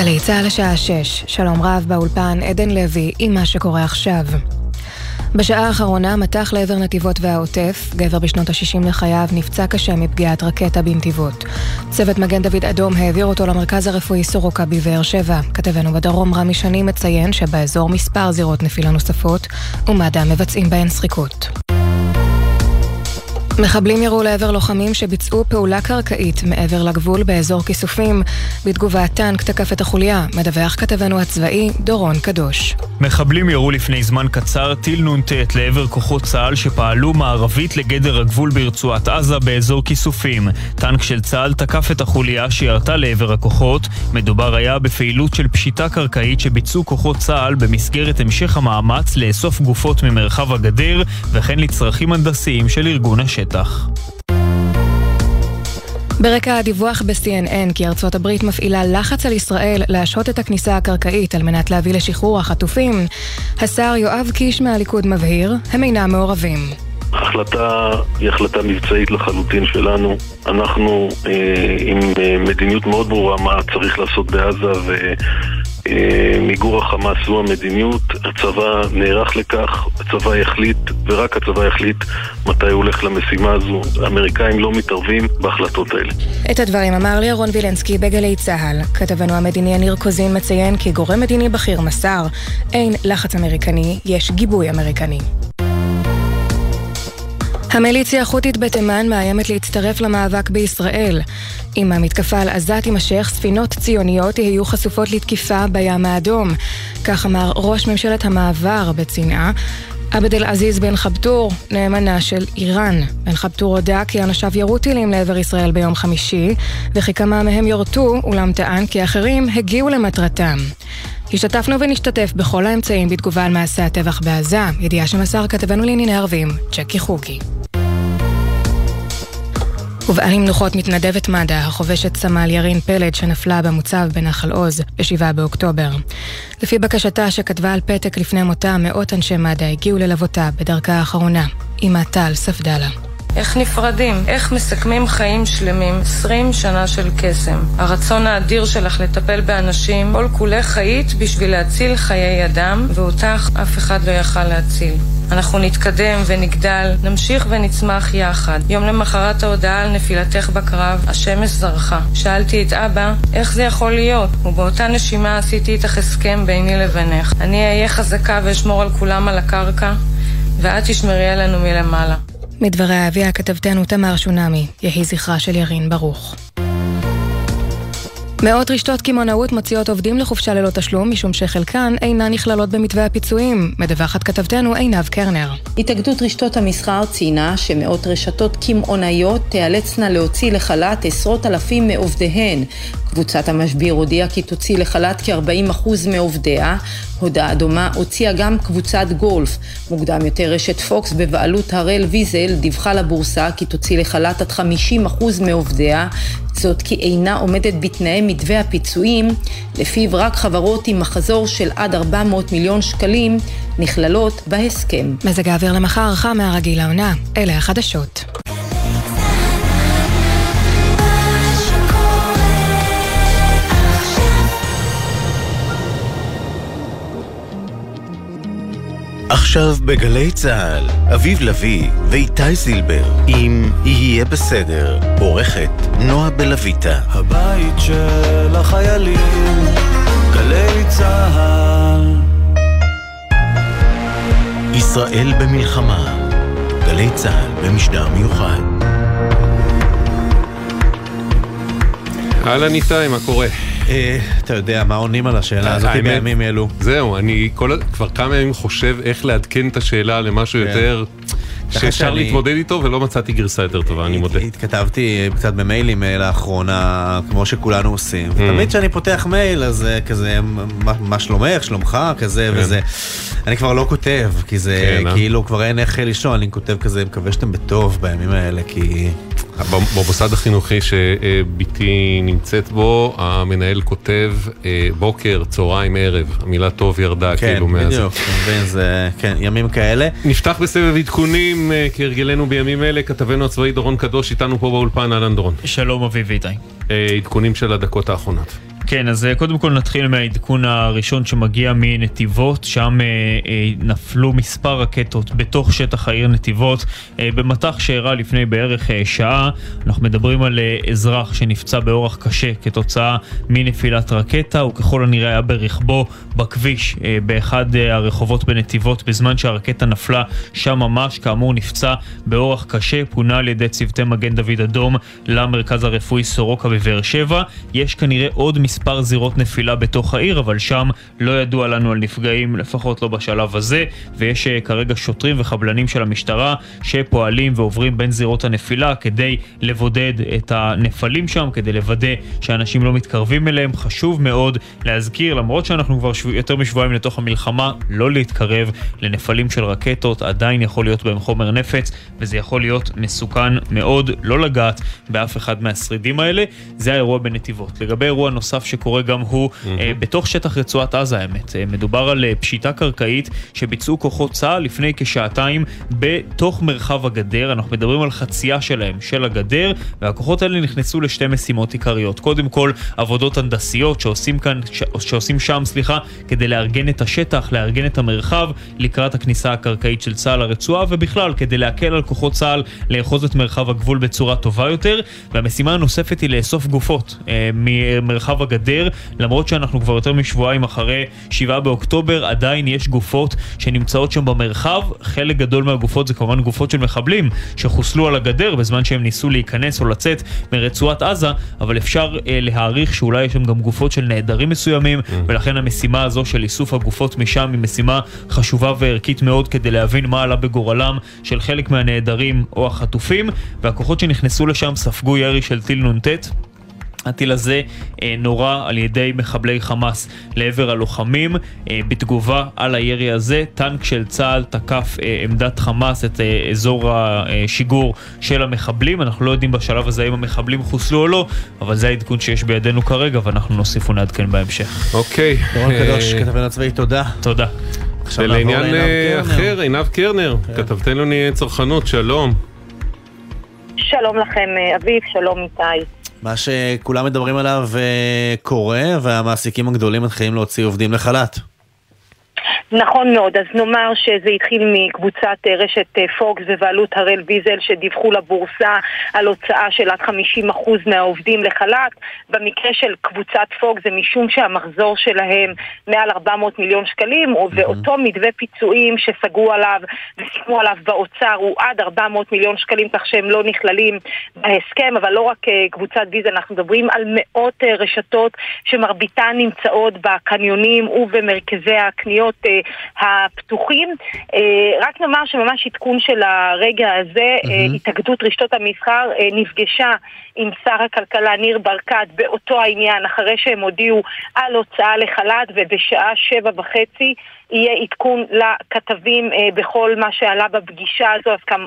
גלי צה"ל השעה 6, שלום רב באולפן עדן לוי עם מה שקורה עכשיו. בשעה האחרונה מתח לעבר נתיבות והעוטף, גבר בשנות ה-60 לחייו נפצע קשה מפגיעת רקטה בנתיבות. צוות מגן דוד אדום העביר אותו למרכז הרפואי סורוקה בבאר שבע. כתבנו בדרום רמי שני מציין שבאזור מספר זירות נפילה נוספות, ומד"א מבצעים בהן סריקות. מחבלים ירו לעבר לוחמים שביצעו פעולה קרקעית מעבר לגבול באזור כיסופים. בתגובה טנק תקף את החוליה, מדווח כתבנו הצבאי דורון קדוש. מחבלים ירו לפני זמן קצר טיל נ"ט לעבר כוחות צה"ל שפעלו מערבית לגדר הגבול ברצועת עזה באזור כיסופים. טנק של צה"ל תקף את החוליה שירתה לעבר הכוחות. מדובר היה בפעילות של פשיטה קרקעית שביצעו כוחות צה"ל במסגרת המשך המאמץ לאסוף גופות ממרחב הגדר וכן לצרכים הנדסיים של ארגון השטח. השטח. ברקע הדיווח ב-CNN כי ארצות הברית מפעילה לחץ על ישראל להשהות את הכניסה הקרקעית על מנת להביא לשחרור החטופים, השר יואב קיש מהליכוד מבהיר, הם אינם מעורבים. ההחלטה היא החלטה מבצעית לחלוטין שלנו. אנחנו אה, עם אה, מדיניות מאוד ברורה מה צריך לעשות בעזה ו... אה, מיגור החמאס זו המדיניות, הצבא נערך לכך, הצבא יחליט, ורק הצבא יחליט מתי הוא הולך למשימה הזו. האמריקאים לא מתערבים בהחלטות האלה. את הדברים אמר לי אהרון וילנסקי בגלי צה"ל. כתבנו המדיני יניר קוזין מציין כי גורם מדיני בכיר מסר, אין לחץ אמריקני, יש גיבוי אמריקני. המיליציה החות'ית בתימן מאיימת להצטרף למאבק בישראל. אם המתקפה על עזה תימשך, ספינות ציוניות יהיו חשופות לתקיפה בים האדום. כך אמר ראש ממשלת המעבר בצנעה. עבד אל-עזיז בן חבטור, נאמנה של איראן. בן חבטור הודה כי אנשיו ירו טילים לעבר ישראל ביום חמישי, וכי כמה מהם יורטו, אולם טען כי אחרים הגיעו למטרתם. השתתפנו ונשתתף בכל האמצעים בתגובה על מעשה הטבח בעזה, ידיעה שמסר כתבנו לענייני ערבים, צ'קי חוקי. הובאה למנוחות מתנדבת מד"א, החובשת סמל ירין פלד שנפלה במוצב בנחל עוז ב-7 באוקטובר. לפי בקשתה שכתבה על פתק לפני מותה, מאות אנשי מד"א הגיעו ללוותה בדרכה האחרונה. אמא טל ספדלה. איך נפרדים? איך מסכמים חיים שלמים? 20 שנה של קסם. הרצון האדיר שלך לטפל באנשים, כל כולך חיית בשביל להציל חיי אדם, ואותך אף אחד לא יכל להציל. אנחנו נתקדם ונגדל, נמשיך ונצמח יחד. יום למחרת ההודעה על נפילתך בקרב, השמש זרחה. שאלתי את אבא, איך זה יכול להיות? ובאותה נשימה עשיתי איתך הסכם ביני לבינך. אני אהיה חזקה ואשמור על כולם על הקרקע, ואת תשמרי עלינו מלמעלה. מדבריה הביאה כתבתנו תמר שונמי, יהי זכרה של ירין ברוך. מאות רשתות קמעונאות מציעות עובדים לחופשה ללא תשלום, משום שחלקן אינן נכללות במתווה הפיצויים. מדווחת כתבתנו עינב קרנר. התאגדות רשתות המסחר ציינה שמאות רשתות קמעונאיות תיאלצנה להוציא לחל"ת עשרות אלפים מעובדיהן. קבוצת המשביר הודיעה כי תוציא לחל"ת כ-40% מעובדיה. הודעה דומה הוציאה גם קבוצת גולף. מוקדם יותר רשת פוקס בבעלות הראל ויזל דיווחה לבורסה כי תוציא לחל"ת עד 50% מעובדיה. זאת כי אינה עומדת בתנאי מתווה הפיצויים, לפיו רק חברות עם מחזור של עד 400 מיליון שקלים נכללות בהסכם. מזג האוויר למחר חם מהרגיל לעונה. אלה החדשות. עכשיו בגלי צה"ל, אביב לביא ואיתי זילבר, אם יהיה בסדר, עורכת נועה בלויטה. הבית של החיילים, גלי צה"ל. ישראל במלחמה, גלי צה"ל במשדר מיוחד. אהלן איתי, מה קורה? אה, אתה יודע, מה עונים על השאלה הזאת בימים אלו? זהו, אני כבר כמה ימים חושב איך לעדכן את השאלה למשהו כן. יותר... שאפשר להתמודד איתו ולא מצאתי גרסה יותר טובה, אני מודה. התכתבתי קצת במיילים אה, לאחרונה, כמו שכולנו עושים. Mm. ותמיד כשאני פותח מייל, אז אה, כזה, מה שלומך, שלומך, כזה כן. וזה. אני כבר לא כותב, כי זה כן, כאילו כבר אין איך לישון, אני כותב כזה, מקווה שאתם בטוב בימים האלה, כי... במוסד החינוכי שבתי נמצאת בו, המנהל כותב אה, בוקר, צהריים, ערב. המילה טוב ירדה כן, כאילו מאז. כן, בדיוק, אתה מבין, זה, כן, ימים כאלה. נפתח בסבב עדכונים, אה, כהרגלנו בימים אלה, כתבנו הצבאי דורון קדוש איתנו פה באולפן, אהלן דורון. שלום אביב ואיתי. עדכונים של הדקות האחרונות. כן, אז אה, קודם כל נתחיל מהעדכון הראשון שמגיע מנתיבות, שם אה, אה, נפלו מספר רקטות בתוך שטח העיר נתיבות, אה, במטח שאירע לפני בערך אה, שעה. אנחנו מדברים על אה, אזרח שנפצע באורח קשה כתוצאה מנפילת רקטה, הוא ככל הנראה היה ברכבו בכביש אה, באחד אה, הרחובות בנתיבות בזמן שהרקטה נפלה שם ממש, כאמור נפצע באורח קשה, פונה על ידי צוותי מגן דוד אדום למרכז הרפואי סורוקה בבאר שבע. יש כנראה עוד מספר זירות נפילה בתוך העיר, אבל שם לא ידוע לנו על נפגעים, לפחות לא בשלב הזה, ויש uh, כרגע שוטרים וחבלנים של המשטרה שפועלים ועוברים בין זירות הנפילה כדי לבודד את הנפלים שם, כדי לוודא שאנשים לא מתקרבים אליהם. חשוב מאוד להזכיר, למרות שאנחנו כבר שבוע, יותר משבועיים לתוך המלחמה, לא להתקרב לנפלים של רקטות, עדיין יכול להיות בהם חומר נפץ, וזה יכול להיות מסוכן מאוד לא לגעת באף אחד מהשרידים האלה. זה האירוע בנתיבות. לגבי אירוע נוסף שקורה גם הוא mm-hmm. בתוך שטח רצועת עזה האמת. Uh, מדובר על uh, פשיטה קרקעית שביצעו כוחות צה"ל לפני כשעתיים בתוך מרחב הגדר. אנחנו מדברים על חצייה שלהם של הגדר, והכוחות האלה נכנסו לשתי משימות עיקריות. קודם כל, עבודות הנדסיות שעושים כאן, ש... שעושים שם, סליחה, כדי לארגן את השטח, לארגן את המרחב לקראת הכניסה הקרקעית של צה"ל לרצועה, ובכלל כדי להקל על כוחות צה"ל לאחוז את מרחב הגבול בצורה טובה יותר. והמשימה הנוספת היא לאסוף גופות אה, ממרחב הגדר, למרות שאנחנו כבר יותר משבועיים אחרי 7 באוקטובר, עדיין יש גופות שנמצאות שם במרחב. חלק גדול מהגופות זה כמובן גופות של מחבלים שחוסלו על הגדר בזמן שהם ניסו להיכנס או לצאת מרצועת עזה, אבל אפשר אה, להעריך שאולי יש שם גם גופות של נעדרים מסוימים, mm. ולכן המשימה הזו של איסוף הגופות משם היא משימה חשובה וערכית מאוד כדי להבין מה עלה בגורלם של חלק מהנעדרים או החטופים, והכוחות שנכנסו לשם ספגו ירי של טיל נ"ט. הטיל הזה אה, נורה על ידי מחבלי חמאס לעבר הלוחמים. אה, בתגובה על הירי הזה, טנק של צה"ל תקף אה, עמדת חמאס את אזור השיגור של המחבלים. אנחנו לא יודעים בשלב הזה אם המחבלים חוסלו או לא, אבל זה העדכון שיש בידינו כרגע, ואנחנו נוסיף ונעדכן בהמשך. אוקיי. דורון קדוש, כתבנו הצבאי, תודה. תודה. ולעניין אחר, עינב קרנר, כתבתנו לענייני צרכנות, שלום. שלום לכם, אביב, שלום איתי. מה שכולם מדברים עליו אה, קורה, והמעסיקים הגדולים מתחילים להוציא עובדים לחל"ת. נכון מאוד, אז נאמר שזה התחיל מקבוצת אה, רשת אה, פוקס בבעלות הראל ויזל שדיווחו לבורסה על הוצאה של עד 50% מהעובדים לחל"ת. במקרה של קבוצת פוקס זה משום שהמחזור שלהם מעל 400 מיליון שקלים, mm-hmm. ואותו מתווה פיצויים שסגרו עליו וסיכמו עליו באוצר הוא עד 400 מיליון שקלים, כך שהם לא נכללים בהסכם, אבל לא רק אה, קבוצת ויזל, אנחנו מדברים על מאות רשתות שמרביתן נמצאות בקניונים ובמרכזי הקניות. הפתוחים. אה, רק נאמר שממש עדכון של הרגע הזה, mm-hmm. התאגדות רשתות המסחר אה, נפגשה עם שר הכלכלה ניר ברקת באותו העניין, אחרי שהם הודיעו על הוצאה לחל"ת ובשעה שבע וחצי יהיה עדכון לכתבים אה, בכל מה שעלה בפגישה הזו, אז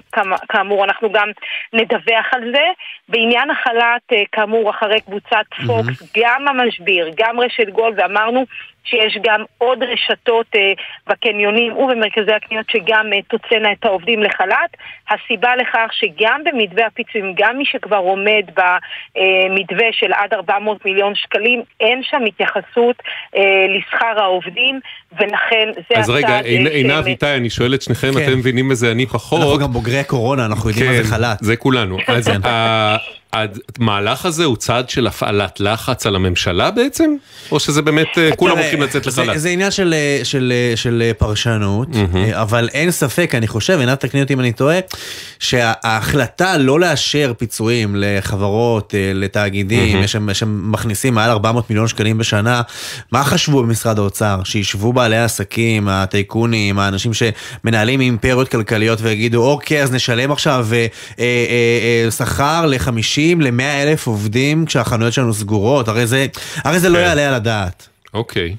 כאמור אנחנו גם נדווח על זה. בעניין החל"ת, אה, כאמור, אחרי קבוצת פוקס, mm-hmm. גם המשביר, גם רשת גולד, ואמרנו שיש גם עוד רשתות אה, בקניונים ובמרכזי הקניות שגם אה, תוצאנה את העובדים לחל"ת. הסיבה לכך שגם במתווה הפיצויים, גם מי שכבר עומד במתווה של עד 400 מיליון שקלים, אין שם התייחסות אה, לשכר העובדים, ולכן זה אז רגע, עינב איתי, אני שואל את שניכם, כן. אתם מבינים בזה, אני פחות. אנחנו גם בוגרי קורונה, אנחנו יודעים כן, מה זה חל"ת. זה כולנו. אז המהלך הזה הוא צעד של הפעלת לחץ על הממשלה בעצם? או שזה באמת אה, כולם הולכים לצאת לחל"ת? זה עניין של, אה, של, אה, של פרשנות, אבל אין ספק, אני חושב, עינת תקני אותי אם אני טועה, שההחלטה לא לאשר פיצויים לחברות, לתאגידים, שמכניסים מעל 400 מיליון שקלים בשנה, מה חשבו במשרד האוצר? שישבו בעלי העסקים, הטייקונים, האנשים שמנהלים אימפריות כלכליות ויגידו, אוקיי, אז נשלם עכשיו שכר ל-50 ל-100 אלף עובדים כשהחנויות שלנו סגורות, הרי זה, הרי זה לא כן. לא יעלה על הדעת. אוקיי.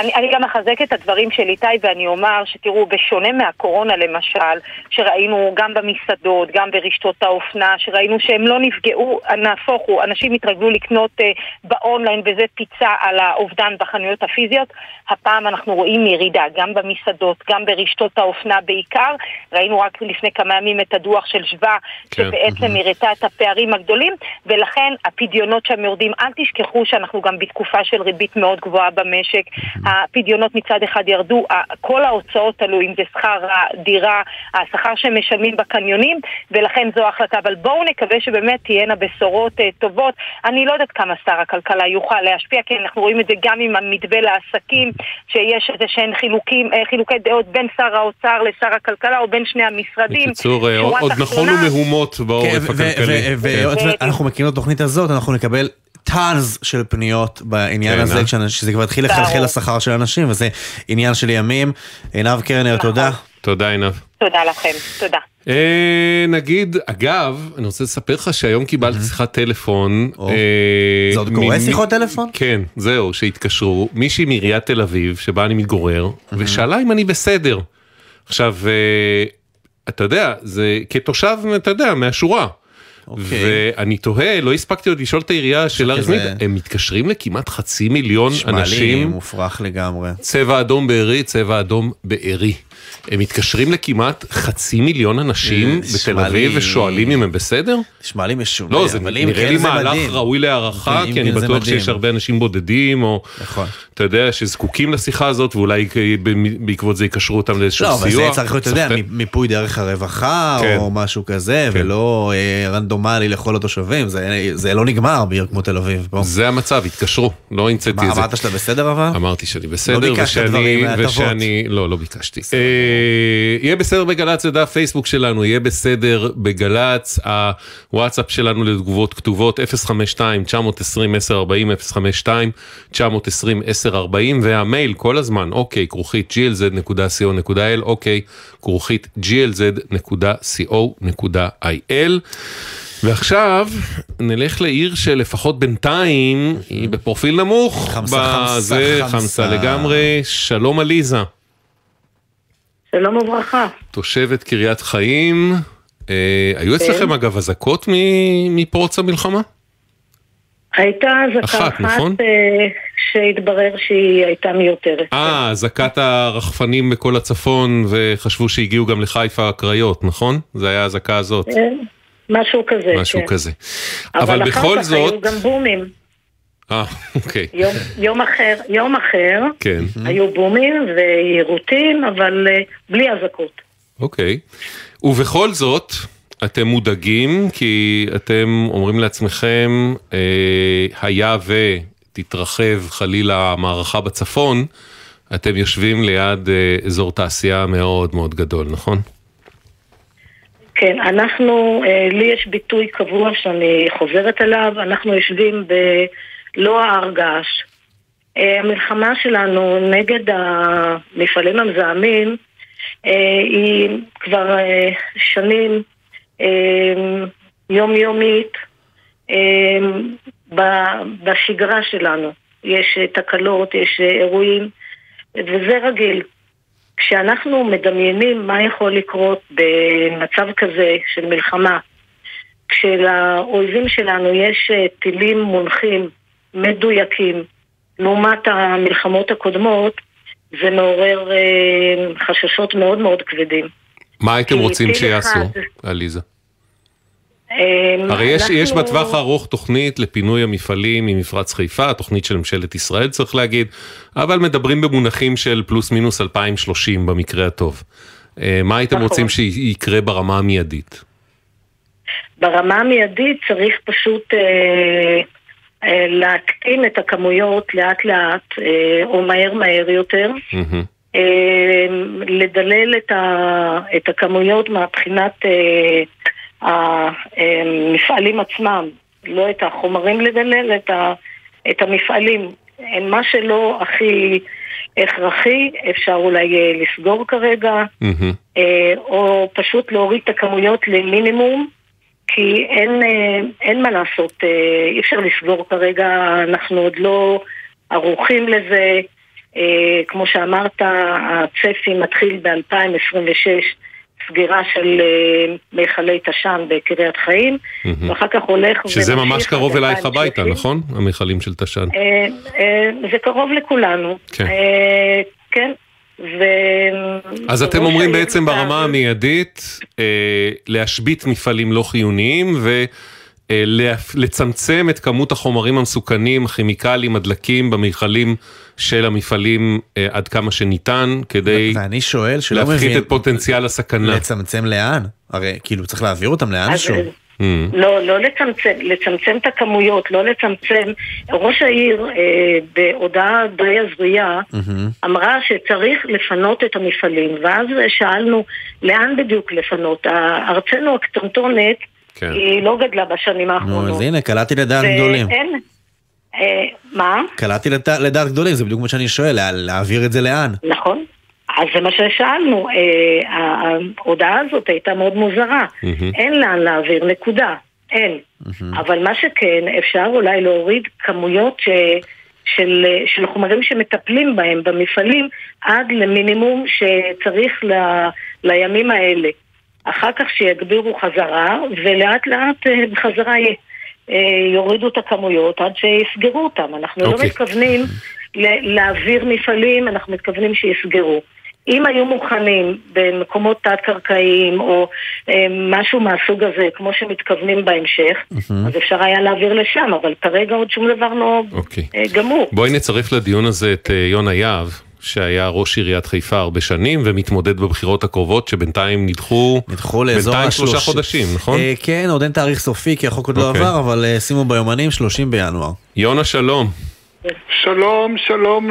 אני, אני גם אחזק את הדברים של איתי ואני אומר שתראו, בשונה מהקורונה למשל, שראינו גם במסעדות, גם ברשתות האופנה, שראינו שהם לא נפגעו, נהפוך הוא, אנשים התרגלו לקנות uh, באונליין וזה פיצה על האובדן בחנויות הפיזיות, הפעם אנחנו רואים ירידה גם במסעדות, גם ברשתות האופנה בעיקר, ראינו רק לפני כמה ימים את הדוח של שווה, כן. שבעצם הראתה את הפערים הגדולים, ולכן הפדיונות שם יורדים. אל תשכחו שאנחנו גם בתקופה של ריבית מאוד מאוד גבוהה במשק, הפדיונות מצד אחד ירדו, כל ההוצאות עלו, אם זה שכר הדירה, השכר שמשלמים בקניונים, ולכן זו ההחלטה. אבל בואו נקווה שבאמת תהיינה בשורות uh, טובות. אני לא יודעת כמה שר הכלכלה יוכל להשפיע, כי אנחנו רואים את זה גם עם המתווה לעסקים, שיש איזה שהן חילוקים, uh, חילוקי דעות בין שר האוצר לשר הכלכלה, או בין שני המשרדים. בקיצור, אה, עוד נכונו מהומות בעורף כן, הכלכלי. ואנחנו מכירים את התוכנית הזאת, אנחנו נקבל טאנס של פניות בעניין כן, הזה, אה? שזה כבר התחיל לחלחל לשכר של אנשים, וזה עניין של ימים. עינב קרנר, נכון. תודה. תודה עינב. תודה לכם, תודה. אה, נגיד, אגב, אני רוצה לספר לך שהיום קיבלתי שיחת טלפון. אה, זה עוד קורה שיחות טלפון? כן, זהו, שהתקשרו. מישהי מעיריית תל אביב, שבה אני מתגורר, ושאלה אם אני בסדר. עכשיו, אה, אתה יודע, זה כתושב, אתה יודע, מהשורה. אוקיי. ואני תוהה, לא הספקתי עוד לשאול את העירייה שאלה רשמית, הם מתקשרים לכמעט חצי מיליון אנשים. שמע לי מופרך לגמרי. צבע אדום בארי, צבע אדום בארי. הם מתקשרים לכמעט חצי מיליון אנשים בתל אביב ושואלים אם הם בסדר? נשמע לי משונה. לא, זה נראה לי מהלך ראוי להערכה, כי אני בטוח שיש הרבה אנשים בודדים, או נכון. אתה יודע, שזקוקים לשיחה הזאת, ואולי בעקבות זה יקשרו אותם לאיזשהו סיוע. לא, אבל זה צריך להיות, אתה יודע, מיפוי דרך הרווחה, כן. או משהו כזה, כן. ולא אה, רנדומלי לכל התושבים, זה לא נגמר בעיר כמו תל אביב. זה המצב, התקשרו, לא המצאתי את זה. אמרת שאתה בסדר אבל? אמרתי שאני בסדר, לא ביקשת דברים ושאני, לא, לא ביקשתי. יהיה בסדר בגל"צ, זה דף פייסבוק שלנו, יהיה בסדר בגל"צ, הוואטסאפ שלנו לתגובות כתובות 052-920-1040, 052-920-1040, והמייל כל הזמן, אוקיי, כרוכית glz.co.il, אוקיי, כרוכית glz.co.il. ועכשיו נלך לעיר שלפחות בינתיים היא בפרופיל נמוך. חמסה, חמסה, חמסה לגמרי. שלום עליזה. שלום וברכה. תושבת קריית חיים, אה, היו אצלכם כן. אגב אזעקות מפרוץ המלחמה? הייתה אזעקה אחת, אחת נכון? אה, שהתברר שהיא הייתה מיותרת. אה, אזעקת הרחפנים בכל הצפון, וחשבו שהגיעו גם לחיפה הקריות, נכון? זה היה האזעקה הזאת. כן, משהו כזה, משהו כן. כזה. אבל, אבל בכל זאת... אבל אחר כך היו גם בומים. אה, אוקיי. יום, יום אחר, יום אחר, כן. היו בומים ויירוטים, אבל uh, בלי אזעקות. אוקיי. ובכל זאת, אתם מודאגים, כי אתם אומרים לעצמכם, אה, היה ותתרחב חלילה המערכה בצפון, אתם יושבים ליד אה, אזור תעשייה מאוד מאוד גדול, נכון? כן, אנחנו, אה, לי יש ביטוי קבוע שאני חוזרת אליו, אנחנו יושבים ב... לא ההר געש. אה, המלחמה שלנו נגד המפעלים המזהמים אה, היא כבר אה, שנים יומיומית בשגרה שלנו. יש תקלות, יש אירועים, וזה רגיל. כשאנחנו מדמיינים מה יכול לקרות במצב כזה של מלחמה, כשלאויבים שלנו יש טילים מונחים מדויקים. לעומת המלחמות הקודמות, זה מעורר אה, חששות מאוד מאוד כבדים. מה הייתם רוצים שיעשו, עליזה? אה, הרי יש, אנחנו... יש בטווח הארוך תוכנית לפינוי המפעלים ממפרץ חיפה, תוכנית של ממשלת ישראל צריך להגיד, אבל מדברים במונחים של פלוס מינוס 2030 במקרה הטוב. אה, מה הייתם נכון. רוצים שיקרה ברמה המיידית? ברמה המיידית צריך פשוט אה, להקטין את הכמויות לאט לאט, אה, או מהר מהר יותר. אה, לדלל את, ה, את הכמויות מבחינת המפעלים עצמם, לא את החומרים לדלל, את, ה, את המפעלים. מה שלא הכי הכרחי, אפשר אולי לסגור כרגע, או פשוט להוריד את הכמויות למינימום. כי אין, אה, אין מה לעשות, אה, אי אפשר לסגור כרגע, אנחנו עוד לא ערוכים לזה. אה, כמו שאמרת, הצפי מתחיל ב-2026, סגירה של אה, מכלי תש"ן בקריית חיים, ואחר כך הולך. שזה ממש קרוב אלייך הביתה, נכון? המכלים של תש"ן. זה קרוב לכולנו. כן. כן. ו... אז אתם אומרים בעצם ברמה המיידית, להשבית מפעלים לא חיוניים ו... אה, את כמות החומרים המסוכנים, הכימיקלים, הדלקים במכלים של המפעלים אה, עד כמה שניתן, כדי ואני שואל שלא מבין, להפחית את פוטנציאל הסכנה. לצמצם לאן? הרי כאילו צריך להעביר אותם לאנשהו. Mm. לא, לא לצמצם, לצמצם את הכמויות, לא לצמצם. ראש העיר אה, בהודעה די הזויה mm-hmm. אמרה שצריך לפנות את המפעלים, ואז שאלנו לאן בדיוק לפנות. ארצנו הקטנטונת כן. היא לא גדלה בשנים האחרונות. נו, אז הנה, קלעתי לדעת גדולים. אין, אה, מה? קלעתי לדעת גדולים, זה בדיוק מה שאני שואל, להעביר את זה לאן? נכון. אז זה מה ששאלנו, אה, ההודעה הזאת הייתה מאוד מוזרה. אין לאן להעביר, נקודה. אין. אבל מה שכן, אפשר אולי להוריד כמויות ש... של, של חומרים שמטפלים בהם במפעלים עד למינימום שצריך ל, לימים האלה. אחר כך שיגבירו חזרה, ולאט לאט אה, בחזרה אה, יורידו את הכמויות עד שיסגרו אותם. אנחנו okay. לא אוקיי. מתכוונים להעביר מפעלים, אנחנו מתכוונים שיסגרו. אם היו מוכנים במקומות תת-קרקעיים או אה, משהו מהסוג הזה, כמו שמתכוונים בהמשך. אז אפשר היה להעביר לשם, אבל כרגע עוד שום דבר לא okay. אוקיי. אה, גמור. בואי נצרף לדיון הזה את אה, יונה יהב. שהיה ראש עיריית חיפה הרבה שנים ומתמודד בבחירות הקרובות שבינתיים נדחו, נדחו לאזור בינתיים השלוש... שלושה חודשים, נכון? אה, כן, עוד אין תאריך סופי כי החוק עוד לא אוקיי. עבר, אבל אה, שימו ביומנים 30 בינואר. יונה שלום. שלום, שלום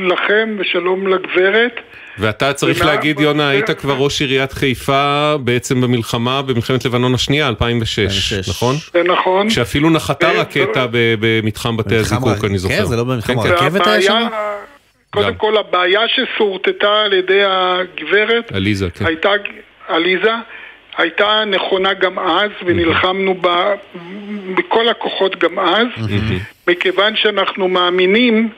לכם ושלום לגברת. ואתה צריך להגיד, יונה, היית כבר ראש עיריית חיפה בעצם במלחמה, במלחמת לבנון השנייה, 2006, נכון? זה נכון. שאפילו נחתה רקטה במתחם בתי הזיקוק, אני זוכר. כן, זה לא במלחמה כן, כן. רכבת היה שם? קודם כל הבעיה ששורטטה על ידי הגברת, עליזה, כן. הייתה, עליזה, הייתה נכונה גם אז, ונלחמנו בה בכל הכוחות גם אז, מכיוון שאנחנו מאמינים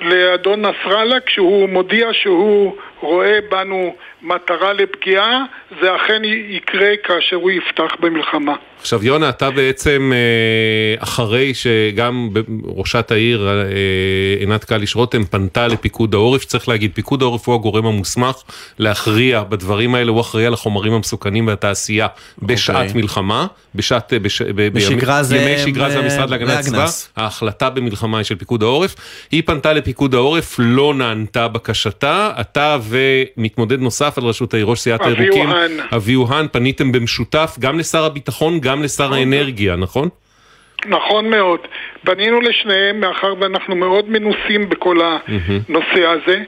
לאדון נסראללה כשהוא מודיע שהוא רואה בנו מטרה לפגיעה, זה אכן יקרה כאשר הוא יפתח במלחמה. עכשיו יונה, אתה בעצם אה, אחרי שגם ראשת העיר אה, עינת קליש רותם פנתה לפיקוד העורף, צריך להגיד, פיקוד העורף הוא הגורם המוסמך להכריע בדברים האלה, הוא אחראי על החומרים המסוכנים והתעשייה בשעת אוקיי. מלחמה, בשעת, אה, בש, בשגרה זה... ימי שגרה זה המשרד להגנת הסביבה, ההחלטה במלחמה היא של פיקוד העורף, היא פנתה לפיקוד העורף, לא נענתה בקשתה, אתה ומתמודד נוסף על ראשות העיר, ראש סיעת הירוקים, אבי אוהן, פניתם במשותף גם לשר הביטחון, גם לשר נכון. האנרגיה, נכון? נכון מאוד. פנינו לשניהם מאחר ואנחנו מאוד מנוסים בכל הנושא הזה,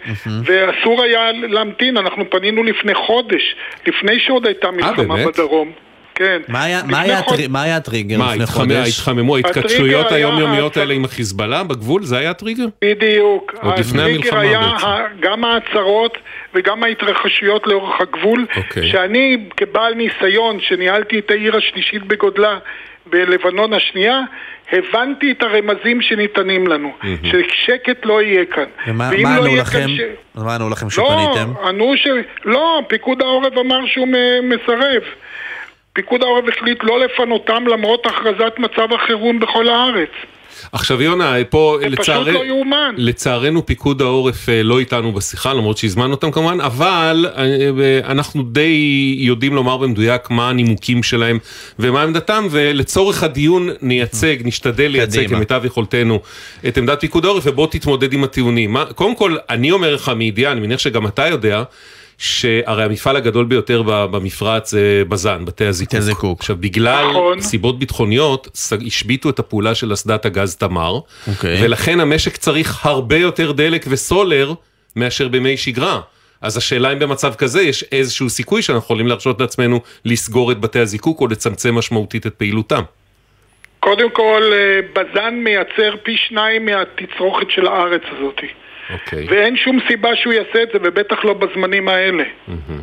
ואסור היה להמתין, אנחנו פנינו לפני חודש, לפני שעוד הייתה מלחמה בדרום. כן. מה היה, מה היה, חוד... מה היה הטריגר לפני חודש? מה, התחממו, ההתכתשויות היומיומיות האלה עם החיזבאללה בגבול, זה היה הטריגר? בדיוק. עוד לפני המלחמה היה בעצם. גם ההצהרות וגם ההתרחשויות לאורך הגבול, אוקיי. שאני כבעל ניסיון, שניהלתי את העיר השלישית בגודלה בלבנון השנייה, הבנתי את הרמזים שניתנים לנו, mm-hmm. ששקט לא יהיה כאן. ומה לא ענו לא לכם? ש... מה ענו לכם שפניתם? לא, ענו ש... לא, פיקוד העורף אמר שהוא מסרב. פיקוד העורף החליט לא לפנותם למרות הכרזת מצב החירום בכל הארץ. עכשיו יונה, פה לצער... לא לצערנו פיקוד העורף אה, לא איתנו בשיחה, למרות שהזמנו אותם כמובן, אבל אה, אה, אנחנו די יודעים לומר במדויק מה הנימוקים שלהם ומה עמדתם, ולצורך הדיון נייצג, נשתדל לייצג כמיטב יכולתנו את עמדת פיקוד העורף, ובוא תתמודד עם הטיעונים. קודם כל, אני אומר לך מידיעה, אני מניח שגם אתה יודע, שהרי המפעל הגדול ביותר במפרץ זה בז"ן, בתי הזיקוק. בתי הזיקוק. עכשיו, בגלל נכון. סיבות ביטחוניות, השביתו את הפעולה של אסדת הגז תמר, אוקיי. ולכן המשק צריך הרבה יותר דלק וסולר מאשר בימי שגרה. אז השאלה אם במצב כזה יש איזשהו סיכוי שאנחנו יכולים להרשות לעצמנו לסגור את בתי הזיקוק או לצמצם משמעותית את פעילותם. קודם כל, אה, בז"ן מייצר פי שניים מהתצרוכת של הארץ הזאתי. אוקיי. ואין שום סיבה שהוא יעשה את זה, ובטח לא בזמנים האלה. Mm-hmm.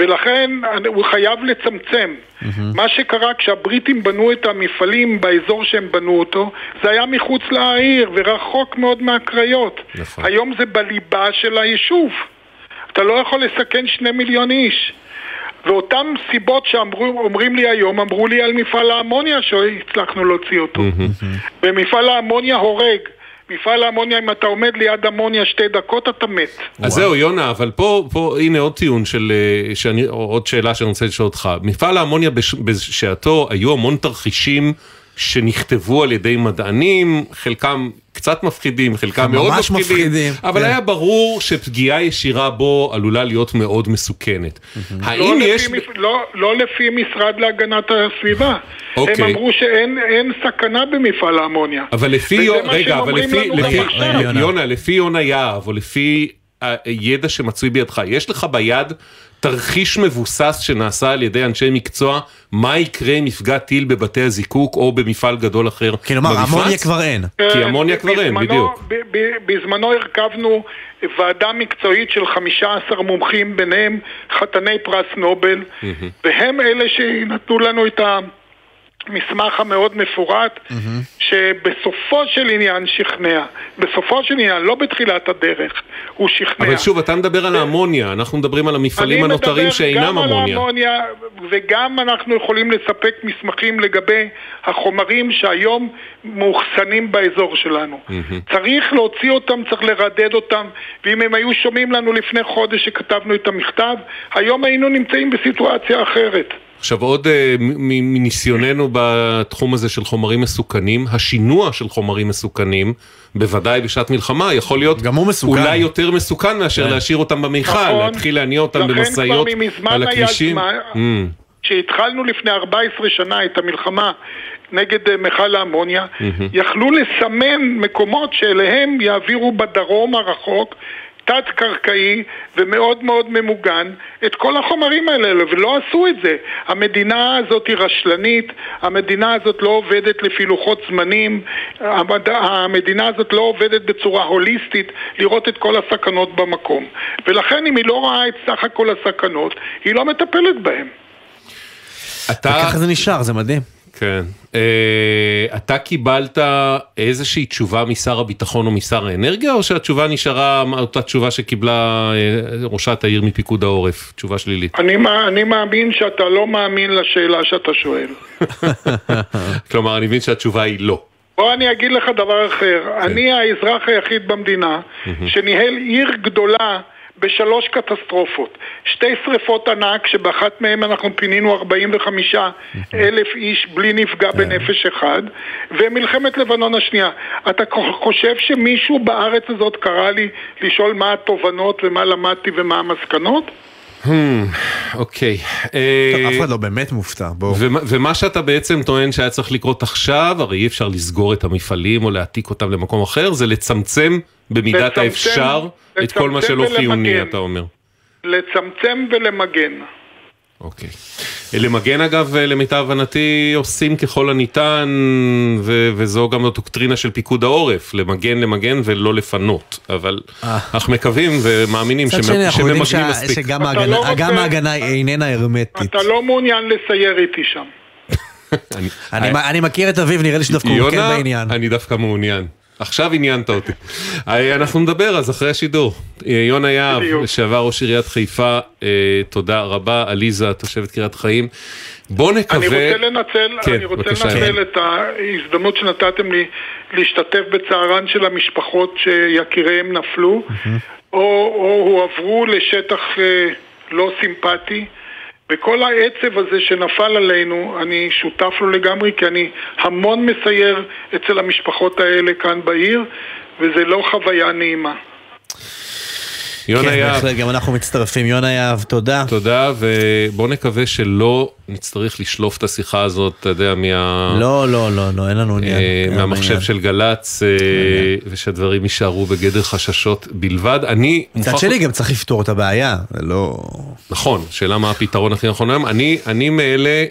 ולכן הוא חייב לצמצם. Mm-hmm. מה שקרה כשהבריטים בנו את המפעלים באזור שהם בנו אותו, זה היה מחוץ לעיר ורחוק מאוד מהקריות. נכון. היום זה בליבה של היישוב. אתה לא יכול לסכן שני מיליון איש. ואותן סיבות שאומרים לי היום, אמרו לי על מפעל האמוניה שהצלחנו להוציא אותו. Mm-hmm. ומפעל האמוניה הורג. מפעל האמוניה, אם אתה עומד ליד אמוניה שתי דקות, אתה מת. אז זהו, יונה, אבל פה, פה, הנה עוד טיעון של, אה, שאני, עוד שאלה שאני רוצה לשאול אותך. מפעל האמוניה בשעתו, היו המון תרחישים שנכתבו על ידי מדענים, חלקם קצת מפחידים, חלקם מאוד מפחידים, מפחידים, אבל כן. היה ברור שפגיעה ישירה בו עלולה להיות מאוד מסוכנת. האם לא יש... לפי, לא, לא לפי משרד להגנת הסביבה. אוקיי. הם אמרו שאין סכנה במפעל האמוניה. אבל לפי... רגע, אבל לפי... לפי יונה, לפי יונה יהב, או לפי הידע שמצוי בידך, יש לך ביד תרחיש מבוסס שנעשה על ידי אנשי מקצוע, מה יקרה אם יפגע טיל בבתי הזיקוק או במפעל גדול אחר במפרץ? כלומר, אמוניה כבר אין. כי אמוניה כבר אין, בדיוק. בזמנו הרכבנו ועדה מקצועית של 15 מומחים, ביניהם חתני פרס נובל, והם אלה שנתנו לנו את ה... המסמך המאוד מפורט, mm-hmm. שבסופו של עניין שכנע. בסופו של עניין, לא בתחילת הדרך, הוא שכנע. אבל שוב, אתה מדבר על האמוניה, אנחנו מדברים על המפעלים הנותרים שאינם אמוניה. אני מדבר גם על האמוניה, וגם אנחנו יכולים לספק מסמכים לגבי החומרים שהיום מאוחסנים באזור שלנו. Mm-hmm. צריך להוציא אותם, צריך לרדד אותם, ואם הם היו שומעים לנו לפני חודש שכתבנו את המכתב, היום היינו נמצאים בסיטואציה אחרת. עכשיו עוד uh, מניסיוננו בתחום הזה של חומרים מסוכנים, השינוע של חומרים מסוכנים, בוודאי בשעת מלחמה, יכול להיות אולי יותר מסוכן מאשר כן. להשאיר אותם במיכל, נכון, להתחיל להניע אותם במשאיות על הכבישים. Mm. כשהתחלנו לפני 14 שנה את המלחמה נגד אה, מכל האמוניה, mm-hmm. יכלו לסמן מקומות שאליהם יעבירו בדרום הרחוק תת-קרקעי ומאוד מאוד ממוגן את כל החומרים האלה, ולא עשו את זה. המדינה הזאת היא רשלנית, המדינה הזאת לא עובדת לפי לוחות זמנים, המדינה הזאת לא עובדת בצורה הוליסטית לראות את כל הסכנות במקום. ולכן אם היא לא רואה את סך הכל הסכנות, היא לא מטפלת בהן. אתה... וככה זה נשאר, זה מדהים. כן. Uh, אתה קיבלת איזושהי תשובה משר הביטחון או משר האנרגיה, או שהתשובה נשארה אותה תשובה שקיבלה uh, ראשת העיר מפיקוד העורף? תשובה שלילית. אני, אני מאמין שאתה לא מאמין לשאלה שאתה שואל. כלומר, אני מבין שהתשובה היא לא. בוא אני אגיד לך דבר אחר. כן. אני האזרח היחיד במדינה שניהל עיר גדולה בשלוש קטסטרופות. שתי שריפות ענק, שבאחת מהן אנחנו פינינו 45 אלף איש בלי נפגע כן. בנפש אחד, ומלחמת לבנון השנייה. אתה חושב שמישהו בארץ הזאת קרא לי לשאול מה התובנות ומה למדתי ומה המסקנות? Hmm, אוקיי. אה, אף אחד לא באמת מופתע, בואו. ומה שאתה בעצם טוען שהיה צריך לקרות עכשיו, הרי אי אפשר לסגור את המפעלים או להעתיק אותם למקום אחר, זה לצמצם במידת האפשר את כל מה שלא חיוני, אתה אומר. לצמצם ולמגן. אוקיי. למגן אגב, למיטב הבנתי, עושים ככל הניתן, ו- וזו גם הדוקטרינה של פיקוד העורף, למגן, למגן ולא לפנות. אבל אה. אנחנו מקווים ומאמינים שממגנים מספיק. שגם לא ההגנה איננה הרמטית. אתה לא מעוניין לסייר איתי שם. אני מכיר את אביב, נראה לי שדווקא הוא כן בעניין. אני דווקא מעוניין. עכשיו עניינת אותי. אה, אנחנו נדבר אז אחרי השידור. אה, יונה יהב, לשעבר ראש עיריית חיפה, אה, תודה רבה. עליזה, תושבת קריית חיים. בוא נקווה... אני רוצה לנצל, כן, אני רוצה בבקשה. לנצל את ההזדמנות שנתתם לי להשתתף בצערן של המשפחות שיקיריהם נפלו, או, או הועברו לשטח לא סימפטי. וכל העצב הזה שנפל עלינו, אני שותף לו לגמרי, כי אני המון מסייר אצל המשפחות האלה כאן בעיר, וזה לא חוויה נעימה. יונה כן, יהב. בהחלט, גם אנחנו מצטרפים. יונה יהב, תודה. תודה, ובוא נקווה שלא נצטרך לשלוף את השיחה הזאת, אתה יודע, מה... לא, לא, לא, לא, אין לנו עניין. אה, מהמחשב של גל"צ, אה, ושהדברים יישארו בגדר חששות בלבד. אני... מצד שני, גם צריך לפתור את הבעיה, זה לא... נכון, שאלה מה הפתרון הכי נכון היום. אני מאלה...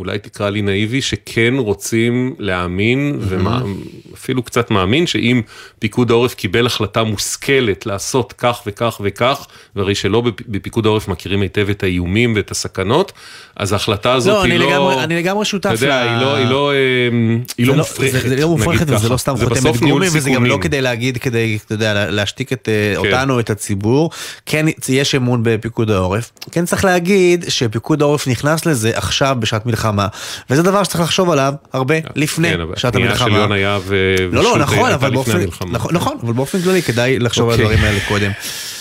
אולי תקרא לי נאיבי, שכן רוצים להאמין, ואפילו קצת מאמין, שאם פיקוד העורף קיבל החלטה מושכלת לעשות כך וכך וכך, והרי שלא בפיקוד העורף מכירים היטב את האיומים ואת הסכנות, אז ההחלטה הזאת לא, היא אני לא... לגמרי, אני לגמרי שותף אתה יודע, היא לא, היא לא, אמ, היא לא מופרכת, זה, זה לא מופרכת, וזה. לא סתם חותמת גומי, וזה גם. לא כדי להגיד, כדי, אתה יודע, להשתיק את, אה, אותנו, את הציבור. כן, יש אמון בפיקוד העורף. כן צריך להגיד שפיקוד העורף נכנס לזה עכשיו בשעת מלחמה, וזה דבר שצריך לחשוב עליו הרבה לפני כן, אבל שעת הפנייה של המלחמה. יונה יהב לא, לא, נכון, הייתה אבל לפני באופן, המלחמה. נכון, נכון, אבל באופן כללי כדאי לחשוב על אוקיי. הדברים האלה קודם.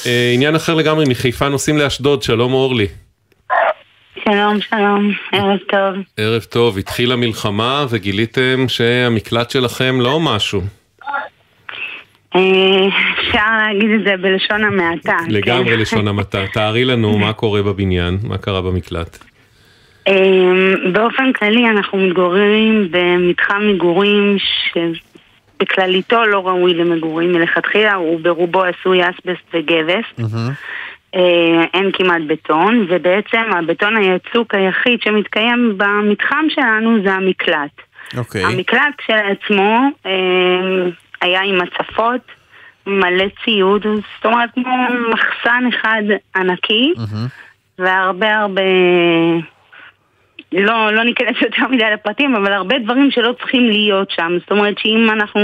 אה, עניין אחר לגמרי, מחיפה נוסעים לאשדוד, שלום אורלי. שלום, שלום, ערב טוב. ערב טוב, התחילה מלחמה וגיליתם שהמקלט שלכם לא משהו. אה, אפשר להגיד את זה בלשון המעטה. לגמרי כן. לשון המעטה. תארי לנו מה קורה בבניין, מה קרה במקלט. אה, באופן כללי אנחנו מתגוררים במתחם מגורים שבכלליתו לא ראוי למגורים מלכתחילה, הוא ברובו עשוי אסבסט וגבס. אה, אין כמעט בטון, ובעצם הבטון היצוק היחיד שמתקיים במתחם שלנו זה המקלט. אוקיי. המקלט כשלעצמו אה, היה עם הצפות, מלא ציוד, זאת אומרת כמו מחסן אחד ענקי, והרבה הרבה... לא, לא ניכנס יותר מדי לפרטים, אבל הרבה דברים שלא צריכים להיות שם. זאת אומרת שאם אנחנו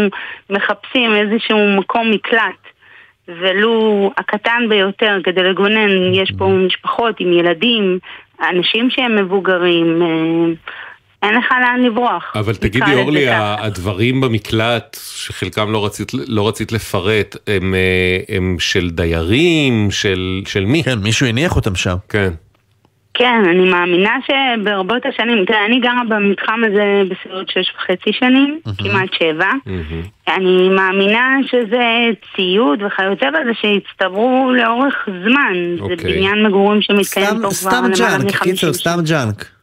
מחפשים איזשהו מקום מקלט, ולו הקטן ביותר כדי לגונן, יש פה משפחות עם ילדים, אנשים שהם מבוגרים, אה, אין לך לאן לברוח. אבל תגידי אורלי. הדברים במקלט, שחלקם לא רצית, לא רצית לפרט, הם, אה, הם של דיירים, של, של מי? כן, מישהו הניח אותם שם. כן. כן, אני מאמינה שברבות השנים, תראה, אני גרה במתחם הזה בסביבות שש וחצי שנים, כמעט שבע. אני מאמינה שזה ציוד וכיוצא בזה שהצטברו לאורך זמן. זה אוקיי. בניין מגורים שמתקיים סתם, פה כבר סתם למעלה ג'אנק, מ-50 קיצר, סתם junk.